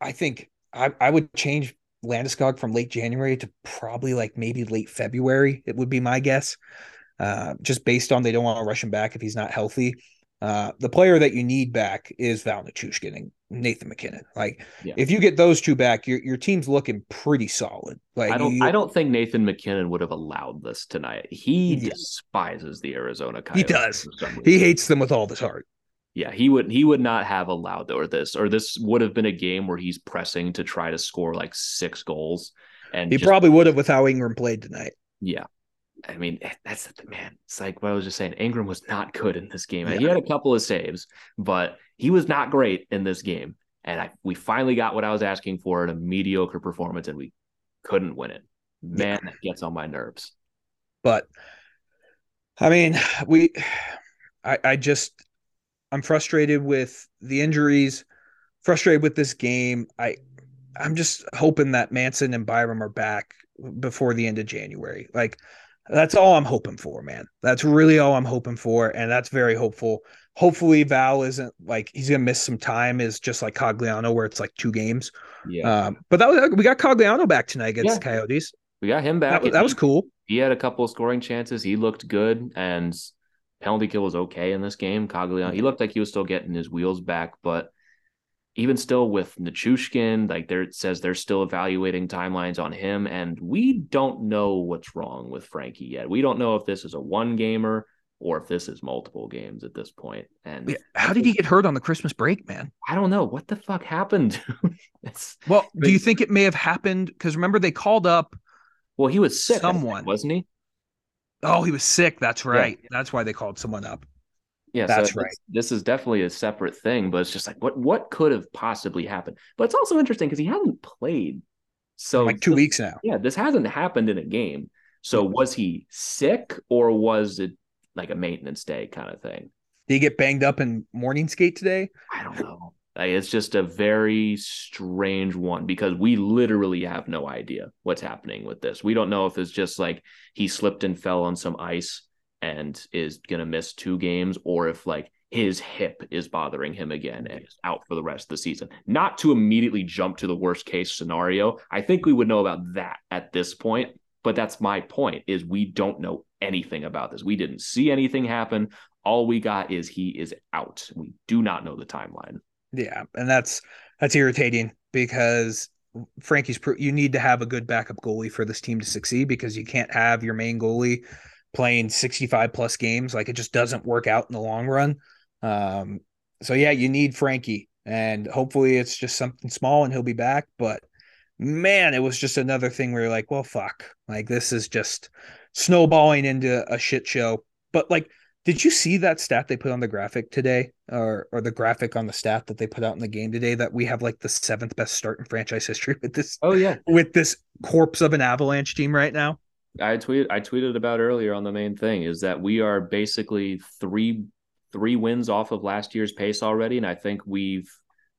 I think I, I would change Landeskog from late January to probably like maybe late February. It would be my guess, uh, just based on they don't want to rush him back if he's not healthy. Uh, the player that you need back is Val Nichushkin and Nathan MacKinnon. Like, yeah. if you get those two back, your your team's looking pretty solid. Like, I don't you, I don't think Nathan MacKinnon would have allowed this tonight. He yeah. despises the Arizona Coyotes. He does. He hates them with all his heart. Yeah, he would he would not have allowed or this or this would have been a game where he's pressing to try to score like six goals. And he just, probably would have with how Ingram played tonight. Yeah. I mean, eh, that's the man. It's like what I was just saying. Ingram was not good in this game. Yeah. He had a couple of saves, but he was not great in this game. And I, we finally got what I was asking for in a mediocre performance, and we couldn't win it. Man, yeah. that gets on my nerves. But I mean, we, I, I just, I'm frustrated with the injuries, frustrated with this game. I, I'm just hoping that Manson and Byram are back before the end of January. Like, that's all I'm hoping for, man. That's really all I'm hoping for, and that's very hopeful. Hopefully, Val isn't like he's gonna miss some time. Is just like Cogliano, where it's like two games. Yeah. Um, but that was we got Cogliano back tonight against yeah. the Coyotes. We got him back. That, that was cool. He had a couple of scoring chances. He looked good, and penalty kill was okay in this game. Cogliano, he mm-hmm. looked like he was still getting his wheels back, but even still with Nichushkin, like there it says they're still evaluating timelines on him, and we don't know what's wrong with Frankie yet. We don't know if this is a one gamer or if this is multiple games at this point. And yeah, how did he get hurt on the Christmas break, man? I don't know. What the fuck happened? [LAUGHS] well, do you think it may have happened? Because remember they called up. Well, he was sick. Someone think, wasn't he? Oh, he was sick. That's right. Yeah. That's why they called someone up. Yeah, that's so right. This is definitely a separate thing, but it's just like what what could have possibly happened. But it's also interesting because he hasn't played so like two this, weeks now. Yeah, this hasn't happened in a game. So was he sick or was it like a maintenance day kind of thing? Did he get banged up in morning skate today? I don't know. Like, it's just a very strange one because we literally have no idea what's happening with this. We don't know if it's just like he slipped and fell on some ice and is going to miss two games or if like his hip is bothering him again and is out for the rest of the season. Not to immediately jump to the worst case scenario. I think we would know about that at this point, but that's my point is we don't know anything about this. We didn't see anything happen. All we got is he is out. We do not know the timeline. Yeah, and that's that's irritating because Frankie's you need to have a good backup goalie for this team to succeed because you can't have your main goalie playing 65 plus games. Like it just doesn't work out in the long run. Um, so yeah, you need Frankie, and hopefully it's just something small and he'll be back. But man, it was just another thing where you're like, well, fuck, like this is just snowballing into a shit show. But like, did you see that stat they put on the graphic today, or or the graphic on the stat that they put out in the game today that we have like the seventh best start in franchise history with this? Oh yeah, with this corpse of an Avalanche team right now. I tweeted I tweeted about earlier on the main thing is that we are basically three three wins off of last year's pace already, and I think we've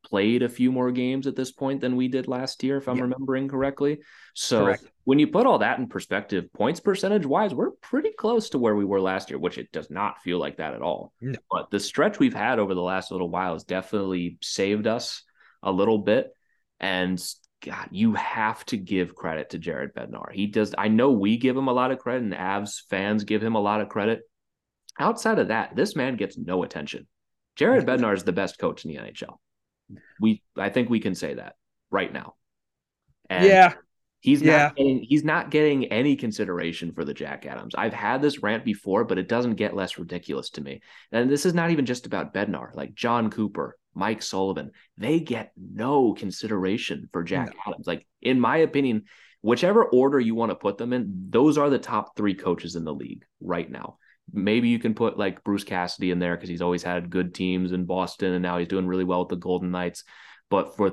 played a few more games at this point than we did last year, if I'm yeah. remembering correctly. So Correct. when you put all that in perspective, points percentage wise, we're pretty close to where we were last year, which it does not feel like that at all. No. But the stretch we've had over the last little while has definitely saved us a little bit. And God, you have to give credit to Jared Bednar. He does. I know we give him a lot of credit, and Avs fans give him a lot of credit. Outside of that, this man gets no attention. Jared [LAUGHS] Bednar is the best coach in the NHL. We, I think, we can say that right now. And yeah, he's yeah. not getting he's not getting any consideration for the Jack Adams. I've had this rant before, but it doesn't get less ridiculous to me. And this is not even just about Bednar. Like Jon Cooper, Mike Sullivan. They get no consideration for Jack no. Adams. Like, in my opinion, whichever order you want to put them in, those are the top three coaches in the league right now. Maybe you can put like Bruce Cassidy in there because he's always had good teams in Boston and now he's doing really well with the Golden Knights. But for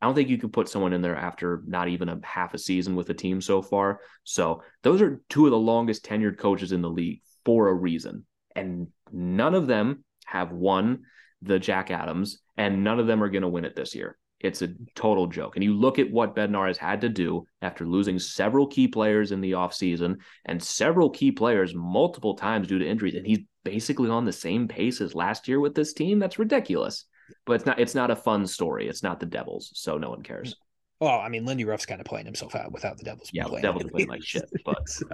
I don't think you can put someone in there after not even a half a season with the team so far. So those are two of the longest tenured coaches in the league for a reason. And none of them have won the Jack Adams, and none of them are going to win it this year. It's a total joke. And you look at what Bednar has had to do after losing several key players in the offseason and several key players multiple times due to injuries, and he's basically on the same pace as last year with this team. That's ridiculous but it's not it's not a fun story. It's not the Devils, so no one cares. Well, I mean, Lindy Ruff's kind of playing himself out without the Devils. Yeah, playing Devils playing like shit. [LAUGHS] But, so,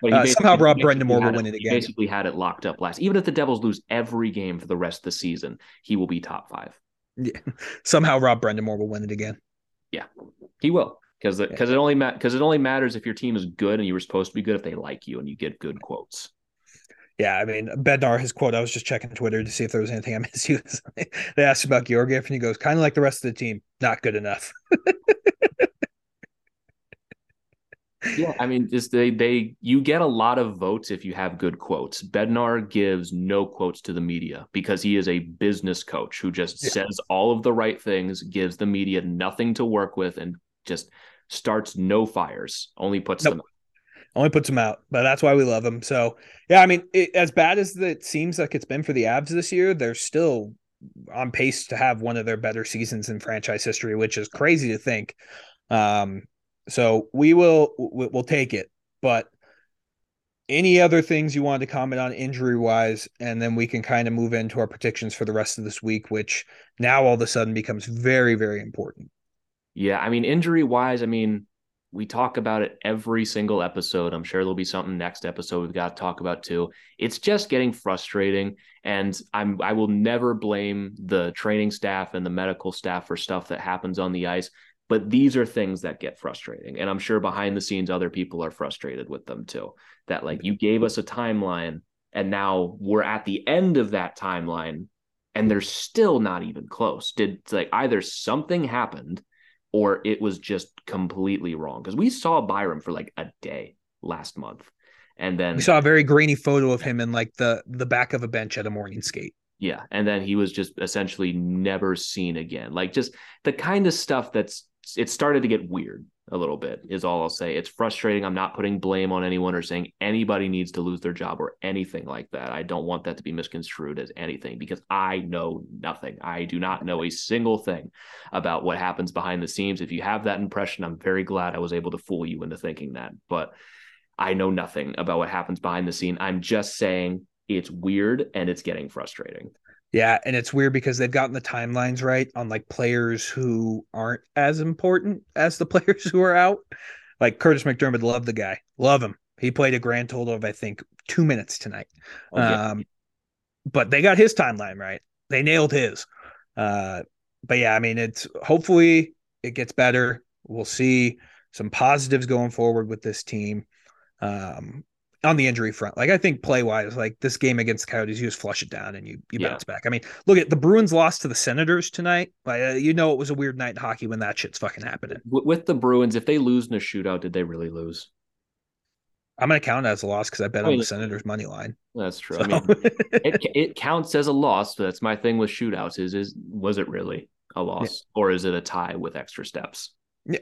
but uh, somehow Rob Brind'Amour will win it again. basically had it locked up last. Even if the Devils lose every game for the rest of the season, he will be top five. Yeah, [LAUGHS] somehow Rob Brind'Amour will win it again. Yeah, he will because because yeah. it only because ma- it only matters if your team is good and you were supposed to be good if they like you and you get good quotes yeah, I mean, Bednar, his quote, I was just checking Twitter to see if there was anything I missed. [LAUGHS] They asked about Georgiev, and he goes, kind of like the rest of the team, not good enough. [LAUGHS] yeah, I mean, just they, they, you get a lot of votes if you have good quotes. Bednar gives no quotes to the media because he is a business coach who just yeah. says all of the right things, gives the media nothing to work with, and just starts no fires, only puts nope. them only puts them out, but that's why we love him. So yeah, I mean, it, as bad as it seems like it's been for the Avs this year, they're still on pace to have one of their better seasons in franchise history, which is crazy to think. Um, so we will we'll take it. But any other things you wanted to comment on injury wise, and then we can kind of move into our predictions for the rest of this week, which now all of a sudden becomes very very important. Yeah, I mean, injury wise, I mean, we talk about it every single episode. I'm sure there'll be something next episode we've got to talk about too. It's just getting frustrating, and I'm I will never blame the training staff and the medical staff for stuff that happens on the ice. But these are things that get frustrating, and I'm sure behind the scenes other people are frustrated with them too. That like you gave us a timeline, and now we're at the end of that timeline, and they're still not even close. Did like either something happened or it was just completely wrong. Because we saw Byram for like a day last month. And then we saw a very grainy photo of him in like the the back of a bench at a morning skate. Yeah. And then he was just essentially never seen again. Like just the kind of stuff that's it started to get weird a little bit is all I'll say. It's frustrating. I'm not putting blame on anyone or saying anybody needs to lose their job or anything like that. I don't want that to be misconstrued as anything because I know nothing. I do not know a single thing about what happens behind the scenes. If you have that impression, I'm very glad I was able to fool you into thinking that. But I know nothing about what happens behind the scene. I'm just saying it's weird and it's getting frustrating. Yeah, and it's weird because they've gotten the timelines right on like players who aren't as important as the [LAUGHS] players who are out. Like Curtis McDermott, love the guy, love him. He played a grand total of I think two minutes tonight. Oh, yeah. Um, but they got his timeline right. They nailed his. Uh, but yeah, I mean, it's hopefully it gets better. We'll see some positives going forward with this team. Um, on the injury front. Like I think play wise, like this game against the Coyotes, you just flush it down and you you yeah. bounce back. I mean, look at the Bruins lost to the Senators tonight. Like, uh, you know, it was a weird night in hockey when that shit's fucking happening. With the Bruins, if they lose in a shootout, did they really lose? I'm gonna count it as a loss because I bet I mean, on the Senators money line. That's true. So. I mean, [LAUGHS] it, it counts as a loss. But that's my thing with shootouts. Is is was it really a loss yeah. or is it a tie with extra steps?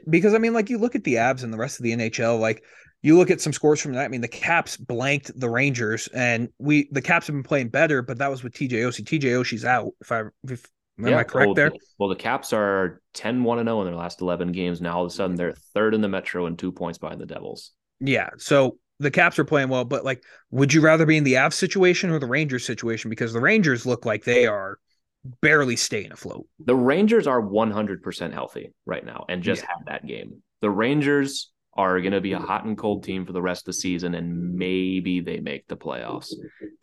Because I mean, like you look at the Avs and the rest of the NHL, like you look at some scores from that. I mean, the Caps blanked the Rangers, and we the Caps have been playing better, but that was with TJ Oshie. TJ Oshie's out. If I if am yeah, I correct well, there? Well, the Caps are 10 1 0 in their last 11 games. Now all of a sudden they're third in the Metro and two points behind the Devils. Yeah. So the Caps are playing well, but like, would you rather be in the Avs situation or the Rangers situation? Because the Rangers look like they are barely staying afloat. The Rangers are 100% healthy right now and just yeah. had that game. The Rangers are going to be a hot and cold team for the rest of the season, and maybe they make the playoffs.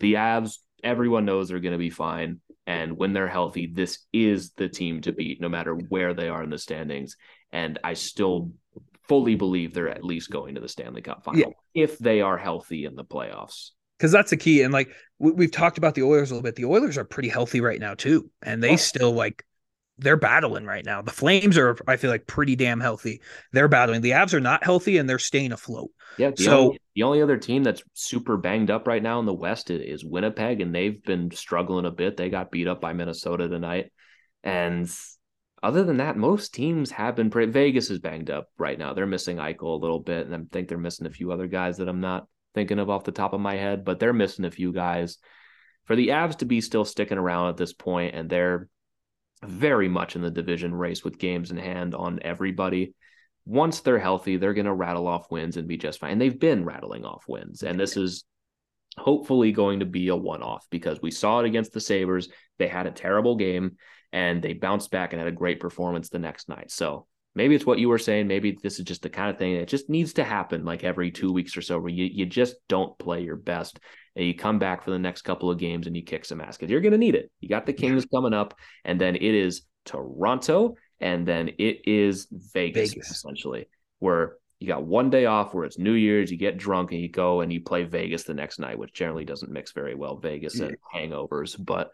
The Avs, everyone knows they're going to be fine. And when they're healthy, this is the team to beat, no matter where they are in the standings. And I still fully believe they're at least going to the Stanley Cup final yeah. if they are healthy in the playoffs. because that's the key. And like we, have talked about the Oilers a little bit. The Oilers are pretty healthy right now too, and they oh. still like they're battling right now. The Flames are, I feel like, pretty damn healthy. They're battling. The Avs are not healthy and they're staying afloat. Yeah. The so only, the only other team that's super banged up right now in the West is Winnipeg, and they've been struggling a bit. They got beat up by Minnesota tonight, and other than that, most teams have been pretty. Vegas is banged up right now. They're missing Eichel a little bit, and I think they're missing a few other guys that I'm not thinking of off the top of my head, but they're missing a few guys. For the Avs to be still sticking around at this point, and they're very much in the division race with games in hand on everybody. Once they're healthy, they're going to rattle off wins and be just fine. And they've been rattling off wins. And this is hopefully going to be a one off because we saw it against the Sabres. They had a terrible game and they bounced back and had a great performance the next night. So maybe it's what you were saying. Maybe this is just the kind of thing that just needs to happen like every two weeks or so where you, you just don't play your best and you come back for the next couple of games and you kick some ass because you're going to need it. You got the Kings coming up, and then it is Toronto, and then it is Vegas, Vegas. essentially, where you got one day off where it's New Year's, you get drunk and you go and you play Vegas the next night, which generally doesn't mix very well, Vegas and hangovers. But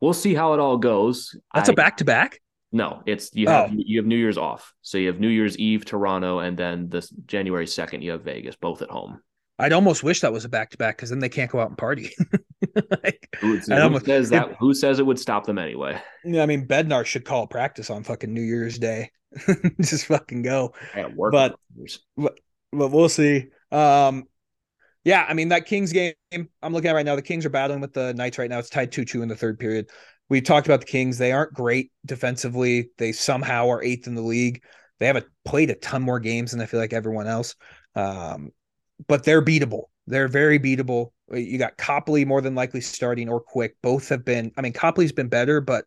we'll see how it all goes. That's I, a back to back. No, it's you have oh. you have New Year's off. So you have New Year's Eve Toronto and then this January 2nd you have Vegas both at home. I'd almost wish that was a back to back because then they can't go out and party. [LAUGHS] like, who, almost, says that? It, who says it would stop them anyway? Yeah, I mean Bednar should call practice on fucking New Year's Day. [LAUGHS] Just fucking go. but, but but we'll see. Um, yeah, I mean that Kings game I'm looking at right now. The Kings are battling with the Knights right now. It's tied two two in the third period. We talked about the Kings. They aren't great defensively. They somehow are eighth in the league. They haven't played a ton more games than I feel like everyone else. Um, but they're beatable. They're very beatable. Uh, you got Copley more than likely starting or Quick. Both have been. I mean, Copley's been better, but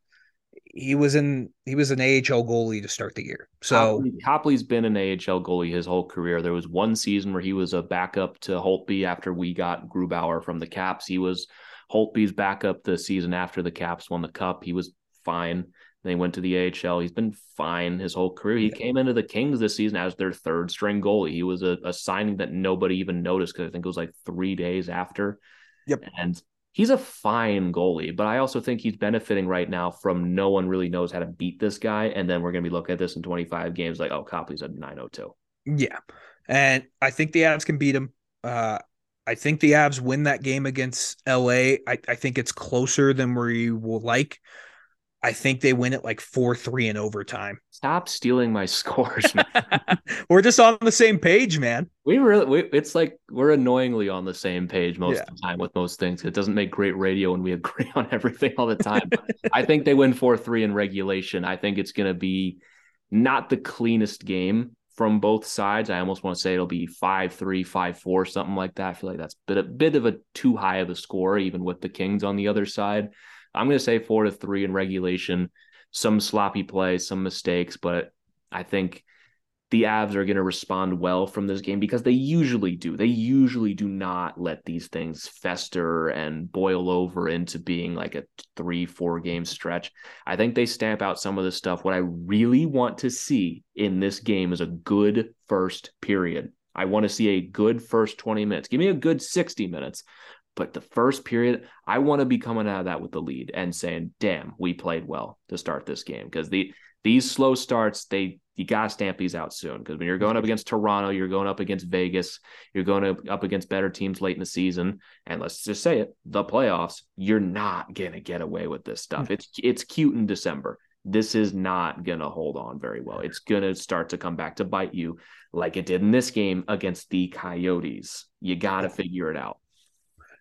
he was in he was an AHL goalie to start the year. So Copley, Copley's been an AHL goalie his whole career. There was one season where he was a backup to Holtby after we got Grubauer from the Caps. He was Holtby's backup the season after the Caps won the cup. He was fine. Then he went to the AHL. He's been fine his whole career. He yeah. came into the Kings this season as their third string goalie. He was a, a signing that nobody even noticed because I think it was like three days after. Yep. And he's a fine goalie, but I also think he's benefiting right now from no one really knows how to beat this guy. And then we're going to be looking at this in 25 games like, oh, Copley's a 902. Yeah. And I think the Avs can beat him. Uh, I think the Avs win that game against LA. I, I think it's closer than we will like. I think they win it like four three in overtime. Stop stealing my [LAUGHS] scores. [LAUGHS] we're just on the same page, man. We really, we, it's like we're annoyingly on the same page most yeah. of the time with most things. It doesn't make great radio when we [LAUGHS] agree on everything all the time. I think they win four three in regulation. I think it's going to be not the cleanest game from both sides. I almost want to say it'll be five three, five four, something like that. I feel like that's a bit, a bit of a too high of a score, even with the Kings on the other side. I'm going to say four to three in regulation. Some sloppy plays, some mistakes, but I think the Avs are going to respond well from this game because they usually do. They usually do not let these things fester and boil over into being like a three, four game stretch. I think they stamp out some of this stuff. What I really want to see in this game is a good first period. I want to see a good first 20 minutes. Give me a good 60 minutes. But the first period, I want to be coming out of that with the lead and saying, "Damn, we played well to start this game." Because the these slow starts, they you gotta stamp these out soon. Because when you're going up against Toronto, you're going up against Vegas, you're going up against better teams late in the season, and let's just say it, the playoffs, you're not gonna get away with this stuff. Hmm. It's it's cute in December. This is not gonna hold on very well. It's gonna start to come back to bite you, like it did in this game against the Coyotes. You gotta figure it out.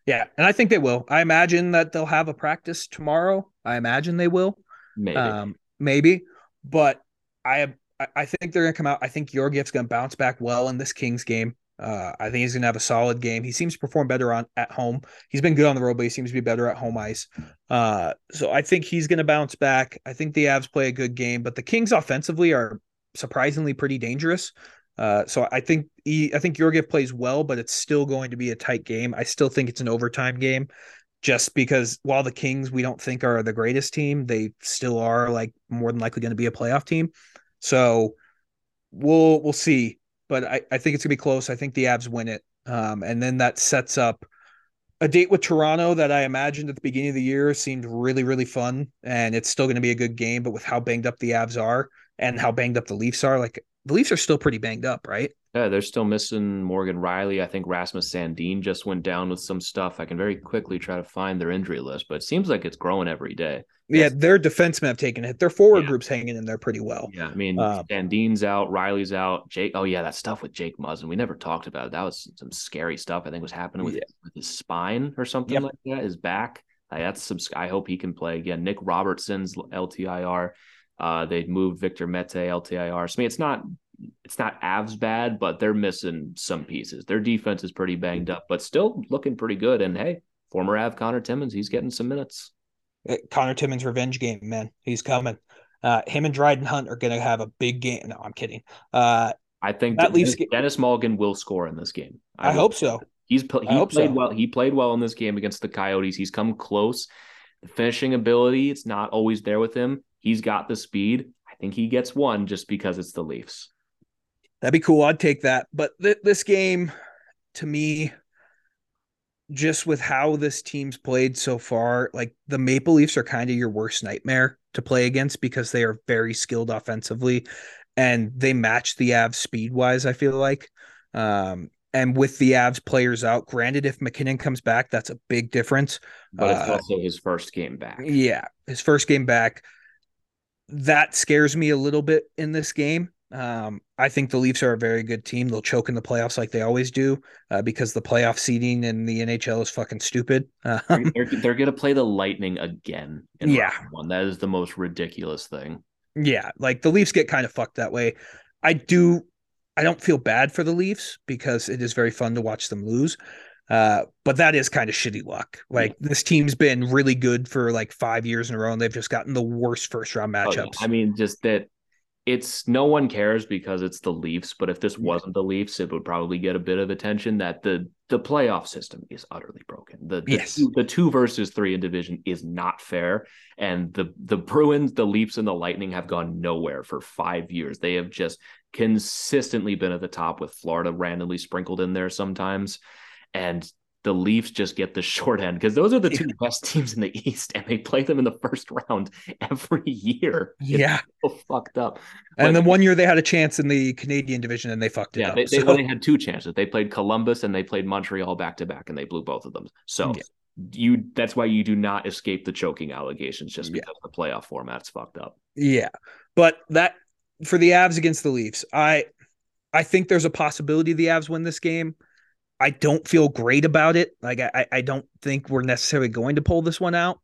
Yeah, and I think they will. I imagine that they'll have a practice tomorrow. I imagine they will. Maybe. Um, maybe. But I I think they're gonna come out. I think Georgiev's gonna bounce back well in this Kings game. Uh, I think he's gonna have a solid game. He seems to perform better on at home. He's been good on the road, but he seems to be better at home ice. Uh, so I think he's gonna bounce back. I think the Avs play a good game, but the Kings offensively are surprisingly pretty dangerous. Uh, so I think I think Georgiev plays well, but it's still going to be a tight game. I still think it's an overtime game, just because while the Kings we don't think are the greatest team, they still are like more than likely going to be a playoff team. So we'll we'll see, but I, I think it's gonna be close. I think the Avs win it, um, and then that sets up a date with Toronto that I imagined at the beginning of the year seemed really, really fun. And it's still going to be a good game. But with how banged up the Avs are and how banged up the Leafs are, like the Leafs are still pretty banged up, right? Yeah, they're still missing Morgan Rielly. I think Rasmus Sandin just went down with some stuff. I can very quickly try to find their injury list, but it seems like it's growing every day. Yeah, their defensemen have taken it. Their forward yeah. group's hanging in there pretty well. Yeah, I mean, um, Sandin's out, Rielly's out, Jake. Oh yeah, that stuff with Jake Muzzin. We never talked about it. That was some scary stuff. I think was happening with, yeah. with his spine or something yep. like that. His back. Like, that's some. I hope he can play again. Nick Robertson's LTIR. Uh, they moved Victor Mete LTIR. So I mean, it's not it's not Avs bad, but they're missing some pieces. Their defense is pretty banged up, but still looking pretty good. And hey, former Av Connor Timmins, he's getting some minutes. Uh, Connor Timmins revenge game, man. He's coming. Uh, him and Dryden Hunt are going to have a big game. No, I'm kidding. Uh, I think that Dennis, leaves... Denis Malgin will score in this game. I, I hope so. He's he played so. well. He played well in this game against the Coyotes. He's come close. The finishing ability, it's not always there with him. He's got the speed. I think he gets one just because it's the Leafs. That'd be cool. I'd take that. But th- this game, to me, just with how this team's played so far, like the Maple Leafs are kind of your worst nightmare to play against because they are very skilled offensively and they match the Avs speed wise, I feel like. Um, and with the Avs players out, granted, if MacKinnon comes back, that's a big difference. But it's uh, also his first game back. Yeah, his first game back. That scares me a little bit in this game. Um, I think the Leafs are a very good team. They'll choke in the playoffs like they always do uh, because the playoff seeding in the NHL is fucking stupid. Um, [LAUGHS] they're, they're going to play the Lightning again. yeah, one that is the most ridiculous thing. Yeah, like the Leafs get kind of fucked that way. I do. I don't feel bad for the Leafs because it is very fun to watch them lose. Uh, but that is kind of shitty luck. Like yeah. this team's been really good for like five years in a row, and they've just gotten the worst first round matchups. Oh, yeah. I mean, just that it's no one cares because it's the Leafs, but if this wasn't the Leafs, it would probably get a bit of attention that the the playoff system is utterly broken. The the, yes. two, the two versus three in division is not fair. And the the Bruins, the Leafs, and the Lightning have gone nowhere for five years. They have just consistently been at the top with Florida randomly sprinkled in there sometimes. And the Leafs just get the [LAUGHS] short end because those are the two yeah. best teams in the [LAUGHS] East, and they play them in the first round [LAUGHS] every year. It's yeah, so fucked up. And then one year they had a chance in the Canadian division, and they fucked it yeah, up. They, they so. only had two chances. They played Columbus and they played Montreal back to back, and they blew both of them. So. Yeah. You that's why you do not escape the choking allegations just because yeah. the playoff format's fucked up. Yeah. But that for the Avs against the Leafs, I I think there's a possibility the Avs win this game. I don't feel great about it. Like I, I don't think we're necessarily going to pull this one out.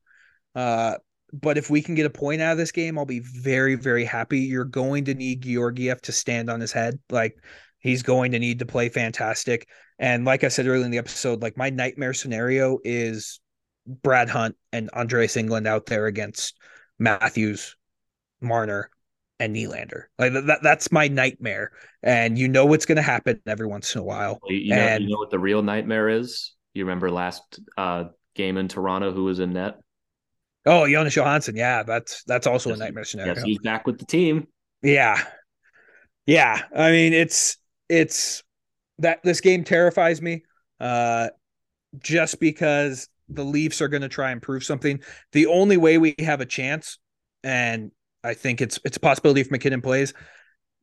Uh, but if we can get a point out of this game, I'll be very, very happy. You're going to need Georgiev to stand on his head. Like he's going to need to play fantastic. And like I said earlier in the episode, like my nightmare scenario is Brad Hunt and Andreas Englund out there against Matthews, Marner, and Nylander. Like that, that's my nightmare. And you know what's going to happen every once in a while. You know, and, you know what the real nightmare is? You remember last uh, game in Toronto who was in net? Oh, Jonas Johansson. Yeah, that's that's also yes, a nightmare scenario. Yes, he's back with the team. Yeah. Yeah. I mean, it's it's that this game terrifies me. Uh just because the Leafs are going to try and prove something. The only way we have a chance, and I think it's it's a possibility if MacKinnon plays.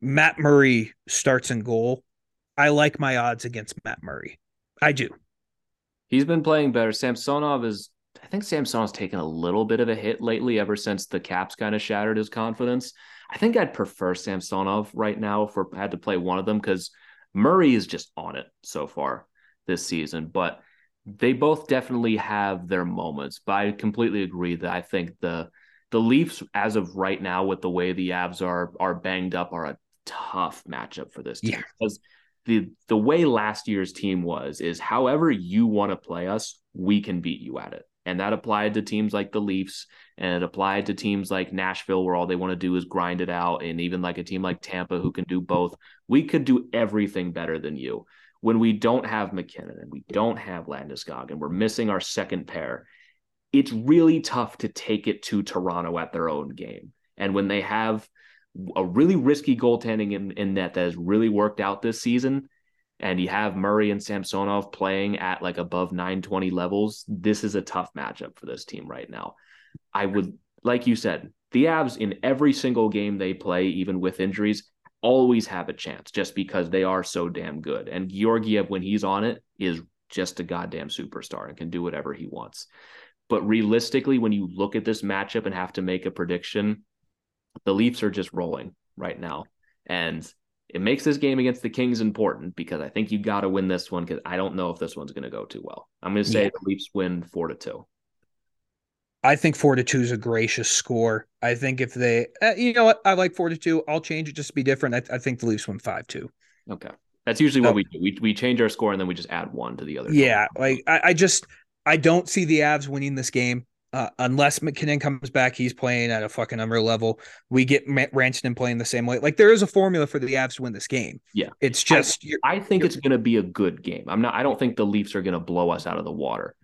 Matt Murray starts in goal. I like my odds against Matt Murray. I do. He's been playing better. Samsonov is I think Samsonov's taken a little bit of a hit lately ever since the Caps kind of shattered his confidence. I think I'd prefer Samsonov right now if I had to play one of them because Murray is just on it so far this season. But they both definitely have their moments. But I completely agree that I think the the Leafs, as of right now, with the way the Avs are are banged up, are a tough matchup for this team. Yeah. Because the the way last year's team was is however you want to play us, we can beat you at it. And that applied to teams like the Leafs and it applied to teams like Nashville, where all they want to do is grind it out. And even like a team like Tampa, who can do both. We could do everything better than you. When we don't have MacKinnon and we don't have Landeskog and we're missing our second pair, it's really tough to take it to Toronto at their own game. And when they have a really risky goaltending in, in net that has really worked out this season, and you have Murray and Samsonov playing at like above 920 levels, this is a tough matchup for this team right now. I would, like you said, the Avs in every single game they play, even with injuries, always have a chance just because they are so damn good. And Georgiev, when he's on it, is just a goddamn superstar and can do whatever he wants. But realistically, when you look at this matchup and have to make a prediction, the Leafs are just rolling right now. And it makes this game against the Kings important because I think you got to win this one because I don't know if this one's going to go too well. I'm going to say yeah. the Leafs win four to two. I think four to two is a gracious score. I think if they, uh, you know what, I like four to two. I'll change it just to be different. I, I think the Leafs win five two. Okay, that's usually what we do. We we change our score and then we just add one to the other. Yeah, like I, I just I don't see the Avs winning this game. Uh, unless MacKinnon comes back, he's playing at a fucking unreal level. We get Rantanen playing the same way. Like there is a formula for the Avs to win this game. Yeah, it's just. I, I think it's going to be a good game. I'm not. I don't think the Leafs are going to blow us out of the water.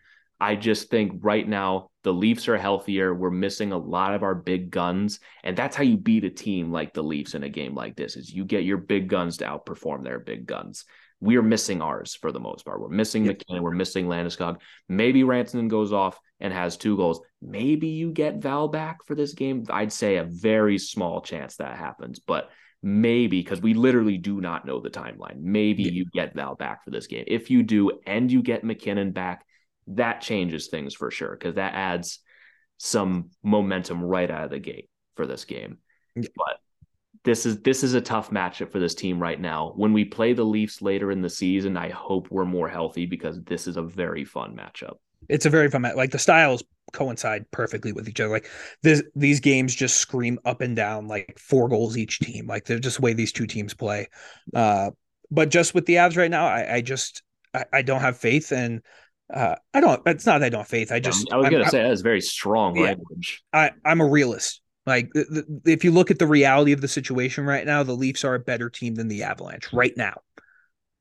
I just think right now the Leafs are healthier. We're missing a lot of our big guns, and that's how you beat a team like the Leafs in a game like this: is you get your big guns to outperform their big guns we are missing ours for the most part. We're missing yep. MacKinnon. We're missing Landeskog. Maybe Rantanen goes off and has two goals. Maybe you get Val back for this game. I'd say a very small chance that happens, but maybe because we literally do not know the timeline. Maybe yeah. you get Val back for this game. If you do, and you get MacKinnon back, that changes things for sure because that adds some momentum right out of the gate for this game. Yeah. But this is this is a tough matchup for this team right now. When we play the Leafs later in the season, I hope we're more healthy because this is a very fun matchup. It's a very fun match. Like the styles coincide perfectly with each other. Like this, these games just scream up and down like four goals each team. Like they're just the way these two teams play. Uh, but just with the Avs right now, I, I just I, I, don't have faith and uh, I don't. It's not that I don't have faith. I just I was gonna I'm, say that is very strong yeah, language. I I'm a realist. Like if you look at the reality of the situation right now, the Leafs are a better team than the Avalanche right now.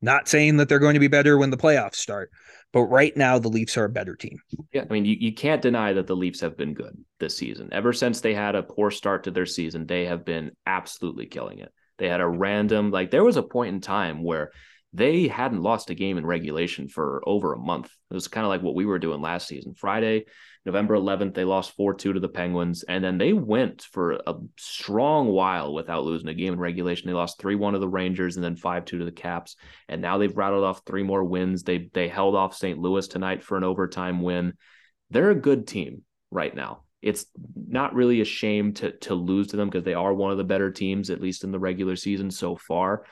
Not saying that they're going to be better when the playoffs start, but right now the Leafs are a better team. Yeah, I mean you, you can't deny that the Leafs have been good this season. Ever since they had a poor start to their season, they have been absolutely killing it. They had a random like there was a point in time where they hadn't lost a game in regulation for over a month. It was kind of like what we were doing last season. Friday, November 11th, they lost 4 2 to the Penguins. And then they went for a strong while without losing a game in regulation. They lost 3 1 to the Rangers and then 5 2 to the Caps. And now they've rattled off three more wins. They, they held off St. Louis tonight for an overtime win. They're a good team right now. It's not really a shame to, to lose to them because they are one of the better teams, at least in the regular season so far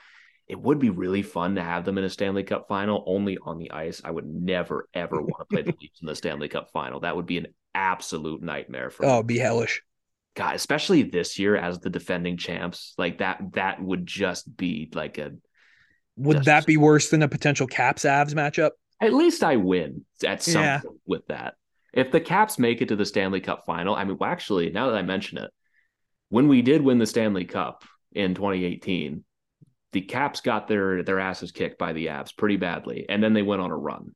it would be really fun to have them in a Stanley Cup final only on the ice. I would never ever want to play the [LAUGHS] Leafs in the Stanley Cup final. That would be an absolute nightmare for Oh, be hellish. God, especially this year as the defending champs. Like that that would just be like a Would that be worse than a potential Caps Avs matchup? At least I win at some yeah. with that. If the Caps make it to the Stanley Cup final, I mean, well, actually, now that I mention it, when we did win the Stanley Cup in 2018, the Caps got their their asses kicked by the Avs pretty badly, and then they went on a run.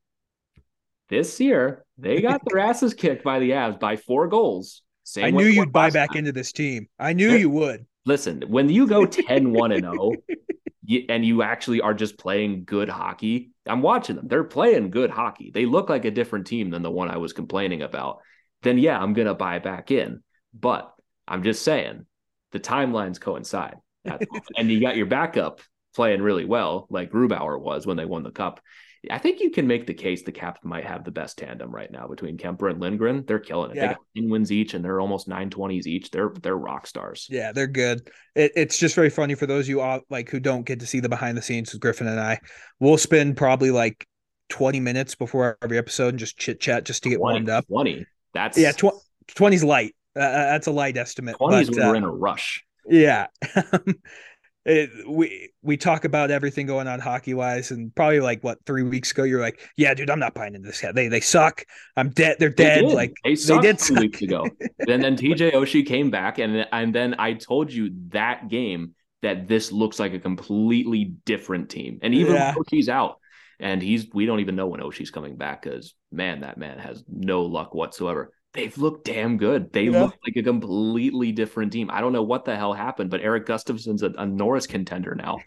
This year, they got their [LAUGHS] asses kicked by the Avs by four goals. Same I knew you'd buy back time. into this team. I knew you would. Listen, when you go 10 1 and [LAUGHS] 0 and you actually are just playing good hockey, I'm watching them. They're playing good hockey. They look like a different team than the one I was complaining about. Then, yeah, I'm going to buy back in. But I'm just saying the timelines coincide. And you got your backup playing really well, like Grubauer was when they won the cup. I think you can make the case the Caps might have the best tandem right now between Kuemper and Lindgren. They're killing it. Yeah. They got 10 wins each and they're almost 920s each. They're they're rock stars. Yeah, they're good. It, it's just very funny for those of you all, like who don't get to see the behind the scenes with Griffin and I. We'll spend probably like 20 minutes before every episode and just chit chat just to get 20, warmed up. 20. That's yeah, tw- 20's light. Uh, uh, that's a light estimate. 20s but, when uh, we're in a rush. Yeah. [LAUGHS] it, we we talk about everything going on hockey wise, and probably like what three weeks ago, you're like, "Yeah, dude, I'm not buying into this. They they suck. I'm dead. They're dead. They like they, they did two suck. weeks ago. [LAUGHS] then then TJ Oshie came back, and and then I told you that game that this looks like a completely different team, and even yeah. Oshie's out. And he's we don't even know when Oshie's coming back because man, that man has no luck whatsoever they've looked damn good. They yeah. look like a completely different team. I don't know what the hell happened, but Erik Gustafsson's a, a Norris contender now.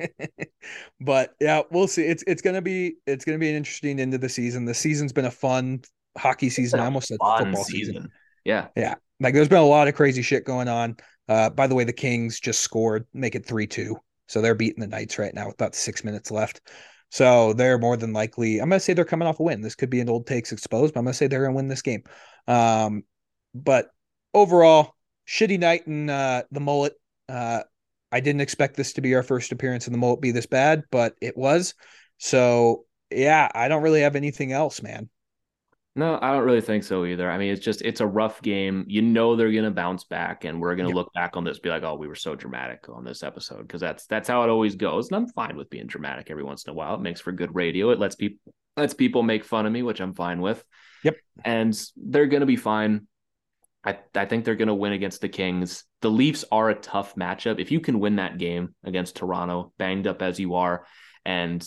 [LAUGHS] but yeah, we'll see. It's it's gonna be it's gonna be an interesting end of the season. The season's been a fun hockey season. I almost said football season. season. Yeah, yeah. Like there's been a lot of crazy shit going on. Uh, by the way, the Kings just scored, make it three two, so they're beating the Knights right now with about six minutes left. So they're more than likely. I'm gonna say they're coming off a win. This could be an old takes exposed, but I'm gonna say they're gonna win this game. Um, but overall, shitty night in uh, the mullet. Uh, I didn't expect this to be our first appearance in the mullet be this bad, but it was. So yeah, I don't really have anything else, man. No, I don't really think so either. I mean, it's just it's a rough game. You know they're gonna bounce back, and we're gonna yep. look back on this, be like, oh, we were so dramatic on this episode because that's that's how it always goes. And I'm fine with being dramatic every once in a while. It makes for good radio. It lets people lets people make fun of me, which I'm fine with. Yep. And they're gonna be fine. I, I think they're going to win against the Kings. The Leafs are a tough matchup. If you can win that game against Toronto, banged up as you are, and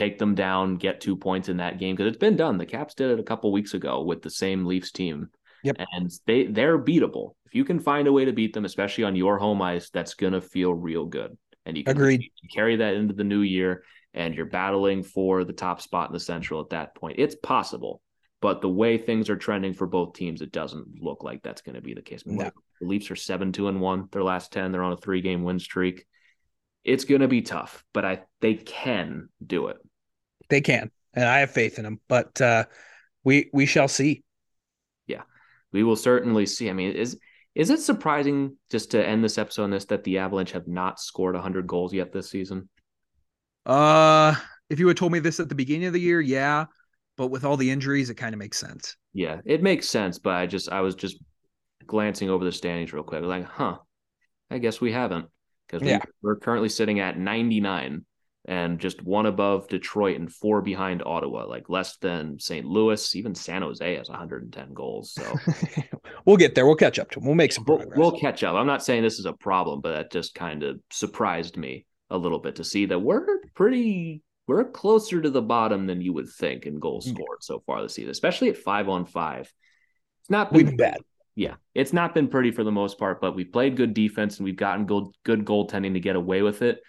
take them down, get two points in that game, because it's been done. The Caps did it a couple weeks ago with the same Leafs team. Yep. And they they're beatable. If you can find a way to beat them, especially on your home ice, that's gonna feel real good. And you can, Agreed. You can carry that into the new year and you're battling for the top spot in the central at that point. It's possible. But the way things are trending for both teams, it doesn't look like that's going to be the case. no. The Leafs are seven two and one. Their last ten, they're on a three game win streak. It's going to be tough, but I they can do it. They can, and I have faith in them. But uh, we we shall see. Yeah, we will certainly see. I mean, is is it surprising just to end this episode on this that the Avalanche have not scored 100 goals yet this season? Uh, if you had told me this at the beginning of the year, yeah but with all the injuries, it kind of makes sense. Yeah, it makes sense. But I just I was just glancing over the standings real quick. like, huh, I guess we haven't because yeah. we, are currently sitting at 99 and just one above Detroit and four behind Ottawa, like less than St. Louis. Even San Jose has 110 goals. So [LAUGHS] we'll get there. We'll catch up to them. We'll make some progress. We'll, we'll catch up. I'm not saying this is a problem, but that just kind of surprised me a little bit to see that we're pretty we're closer to the bottom than you would think in goals mm. scored so far this season, especially at five on five. It's not been, been bad. Yeah, it's not been pretty for the most part, but we've played good defense and we've gotten good good goaltending to get away with it.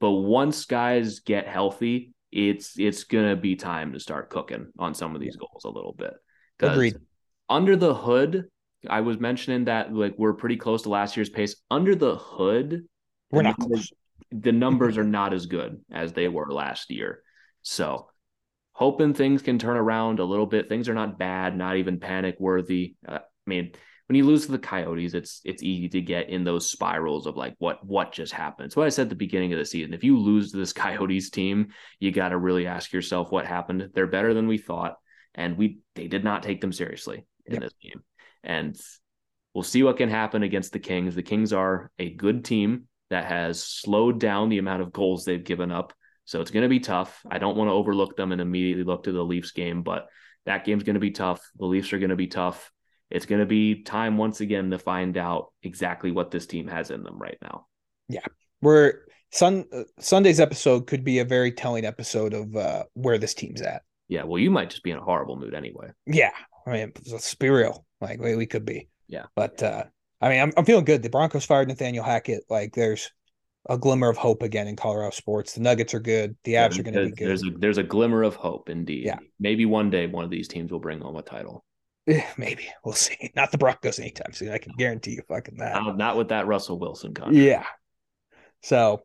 But once guys get healthy, it's it's gonna be time to start cooking on some of these goals a little bit. Agreed. Under the hood, I was mentioning that like we're pretty close to last year's pace. Under the hood, we're not close the numbers are not as good as they were last year. So, hoping things can turn around a little bit. Things are not bad, not even panic worthy. Uh, I mean, when you lose to the Coyotes, it's it's easy to get in those spirals of like what what just happened. So I said at the beginning of the season, if you lose to this [LAUGHS] Coyotes team, you got to really ask yourself what happened. They're better than we thought, and we they did not take them seriously in yep. this game. And we'll see what can happen against the Kings. The Kings are a good team that has slowed down the amount of goals they've given up. So it's going to be tough. I don't want to overlook them and immediately look to the Leafs game, but that game's going to be tough. The Leafs are going to be tough. It's going to be time once again to find out exactly what this team has in them right now. Yeah. We're Sun uh, Sunday's episode could be a very telling episode of uh, where this team's at. Yeah, well, you might just be in a horrible mood anyway. Yeah, I mean, let's be real. Like we, we could be. Yeah, but uh, I mean, I'm, I'm feeling good. The Broncos fired Nathaniel Hackett. Like there's a glimmer of hope again in Colorado sports. The Nuggets are good. The Avs yeah, are going to be good. There's a, there's a glimmer of hope indeed. Yeah. Maybe one day one of these teams will bring home a title. Maybe we'll see. [LAUGHS] Not the Broncos anytime soon. I can guarantee you fucking that. Not, not with that Russell Wilson contract. Yeah. So,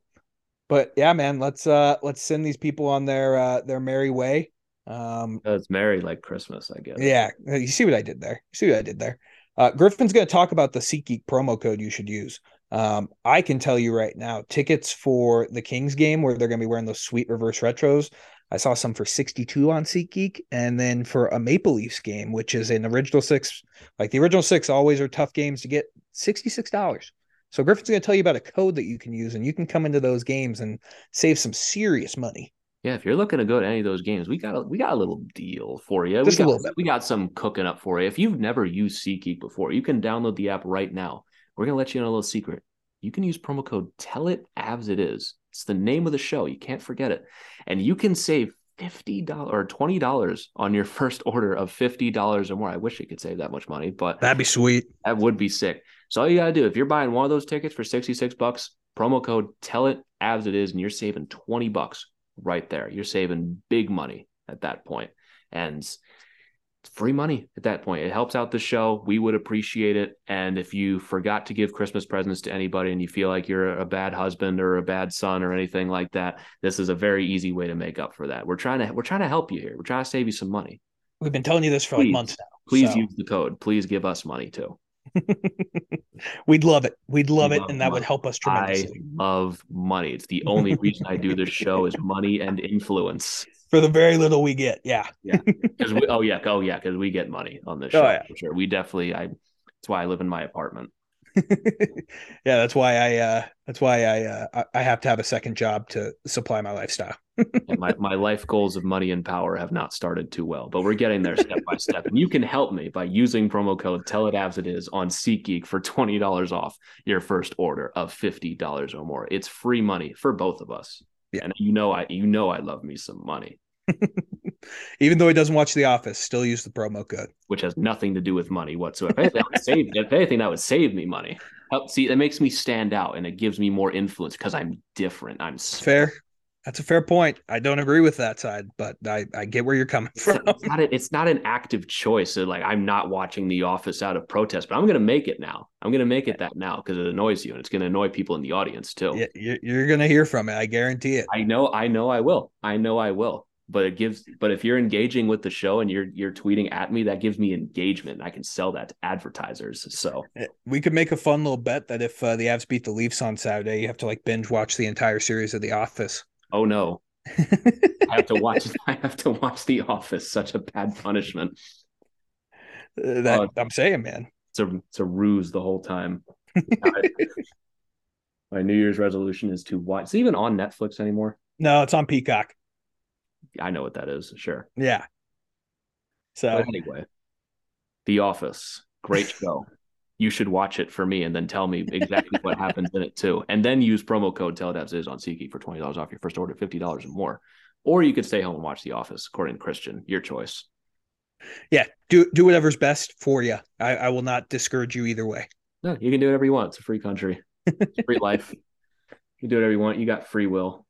but yeah, man, let's uh let's send these people on their uh their merry way. Um, it's merry like Christmas, I guess. Yeah, you see what I did there. You see what I did there. Uh, Griffin's going to talk about the SeatGeek promo code you should use. Um, I can tell you right now, tickets for the Kings game where they're going to be wearing those sweet reverse retros. I saw some for 62 on SeatGeek, and then for a Maple Leafs game, which is an original six, like the original six always are tough games to get $66. So Griffin's going to tell you about a code that you can use, and you can come into those games and save some serious money. Yeah, if you're looking to go to any of those games, we got a we got a little deal for you. Just we got, a little bit. We got some cooking up for you. If you've never used SeatGeek before, you can download the app right now. We're gonna let you know a little secret. You can use promo code Tell It It Is. It's the name of the show. You can't forget it, and you can save fifty dollars or twenty dollars on your [LAUGHS] first order of fifty dollars or more. I wish you could save that much money, but that'd be sweet. That would be sick. So all you gotta do if you're buying one of those tickets for sixty six bucks, promo code Tell It as it is, and you're saving 20 bucks right there. You're saving big money at that point. And free money at that point. It helps out the show. We would appreciate it. And if you forgot to give Christmas presents to anybody and you feel like you're a bad husband or a bad son or anything like that, this is a very easy way to make up for that. We're trying to we're trying to help you here. We're trying to save you some money. We've been telling you this for please, like months now. Please so. use the code. Please give us money too. [LAUGHS] We'd love it. We'd love we it, love and that money. would help us tremendously. I love money. It's the only reason I do this show is money and influence for the very little we get. Yeah. yeah. [LAUGHS] Because we, oh yeah, oh yeah, because we get money on this oh, show oh, yeah. for sure. We definitely. I. That's why I live in my apartment. [LAUGHS] yeah, that's why I. uh That's why I. uh I have to have a second job to supply my lifestyle. [LAUGHS] my my life goals of money and power have not started too well, but we're getting there step by step. And you can help me by using promo code Tell It As It Is on SeatGeek for twenty dollars off your first order of fifty dollars or more. It's free money for both of us. Yeah. And you know I you know I love me some money. [LAUGHS] Even though he doesn't watch The Office, still use the promo code. Which has nothing to do with money whatsoever. If anything, that would save, if anything, that would save me money. Help, see, that makes me stand out and it gives me more influence because I'm different. I'm fair. That's a fair point. I don't agree with that side, but I, I get where you're coming from. It's not, a, it's not an active choice. So like I'm not watching The Office out of protest, but I'm going to make it now. I'm going to make it that now because it annoys you and it's going to annoy people in the audience too. Yeah, you're, you're going to hear from it. I guarantee it. I know. I know. I will. I know. I will. But it gives. But if you're engaging with the show and you're you're tweeting at me, that gives me engagement. I can sell that to advertisers. So eh, we could make a fun little bet that if uh, the Avs beat the Leafs on Saturday, you have to like binge watch the entire series of The Office oh no, [LAUGHS] I have to watch. [LAUGHS] I have to watch The Office. Such a bad punishment. Uh, that uh, I'm saying, man. It's a it's a ruse the whole time. [LAUGHS] My New Year's resolution is to watch. Is it even on Netflix anymore? No, it's on Peacock. I know what that is. Sure. Yeah. So but anyway, The Office, great [LAUGHS] show you should watch it for me and then tell me exactly what happens in it too. And then use promo code TELEDAVS is on SeatGeek for $20 off your first order, $50 or more. Or you could stay home and watch The Office, according to Christian. Your choice. Yeah, do do whatever's best for you. I, I will not discourage you either way. No, you can do whatever you want. It's a free country, it's free life. You do whatever you want. You got free will.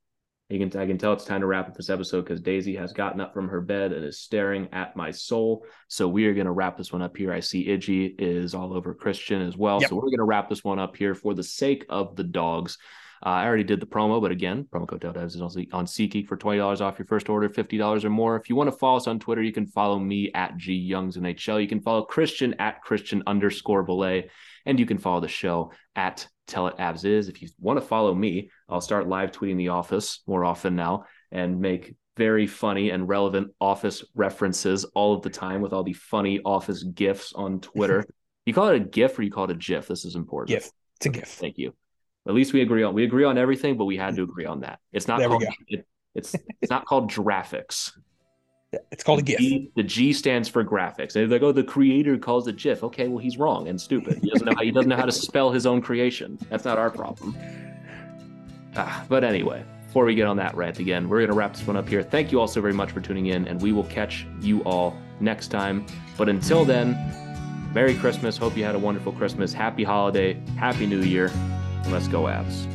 You can I can tell it's time to wrap up this episode because Daisy has gotten up from her bed and is staring at my soul. So we are going to wrap this one up here. I see Iggy is all over Christian as well. Yep. So we're going to wrap this one up here for the sake of the dogs. Uh, I already did the promo, but again, promo code Devs is on SeatGeek for twenty dollars off your first order, fifty dollars or more. If you want to follow us on Twitter, you can follow me at G Youngs NHL. You can follow Christian at Christian underscore Belay, and you can follow the show at Tell It Avs Is. If you want to follow me, I'll start live tweeting The Office more often now and make very funny and relevant Office references all of the time with all the funny Office gifs on Twitter. [LAUGHS] you call it a GIF or you call it a GIF? This is important. GIF. It's a GIF. Thank you. At least we agree on we agree on everything, but we had to agree on that. It's not called it, it's it's not called graphics. It's called a GIF. G, the G stands for graphics. And they go, oh, the creator calls it GIF. Okay, well he's wrong and stupid. He doesn't know how he doesn't know how to spell his own creation. That's not our problem. Ah, but anyway, before we get on that rant again, we're gonna wrap this one up here. Thank you all so very much for tuning in, and we will catch you all next time. But until then, Merry Christmas. Hope you had a wonderful Christmas. Happy holiday. Happy New Year. Let's go, Avs.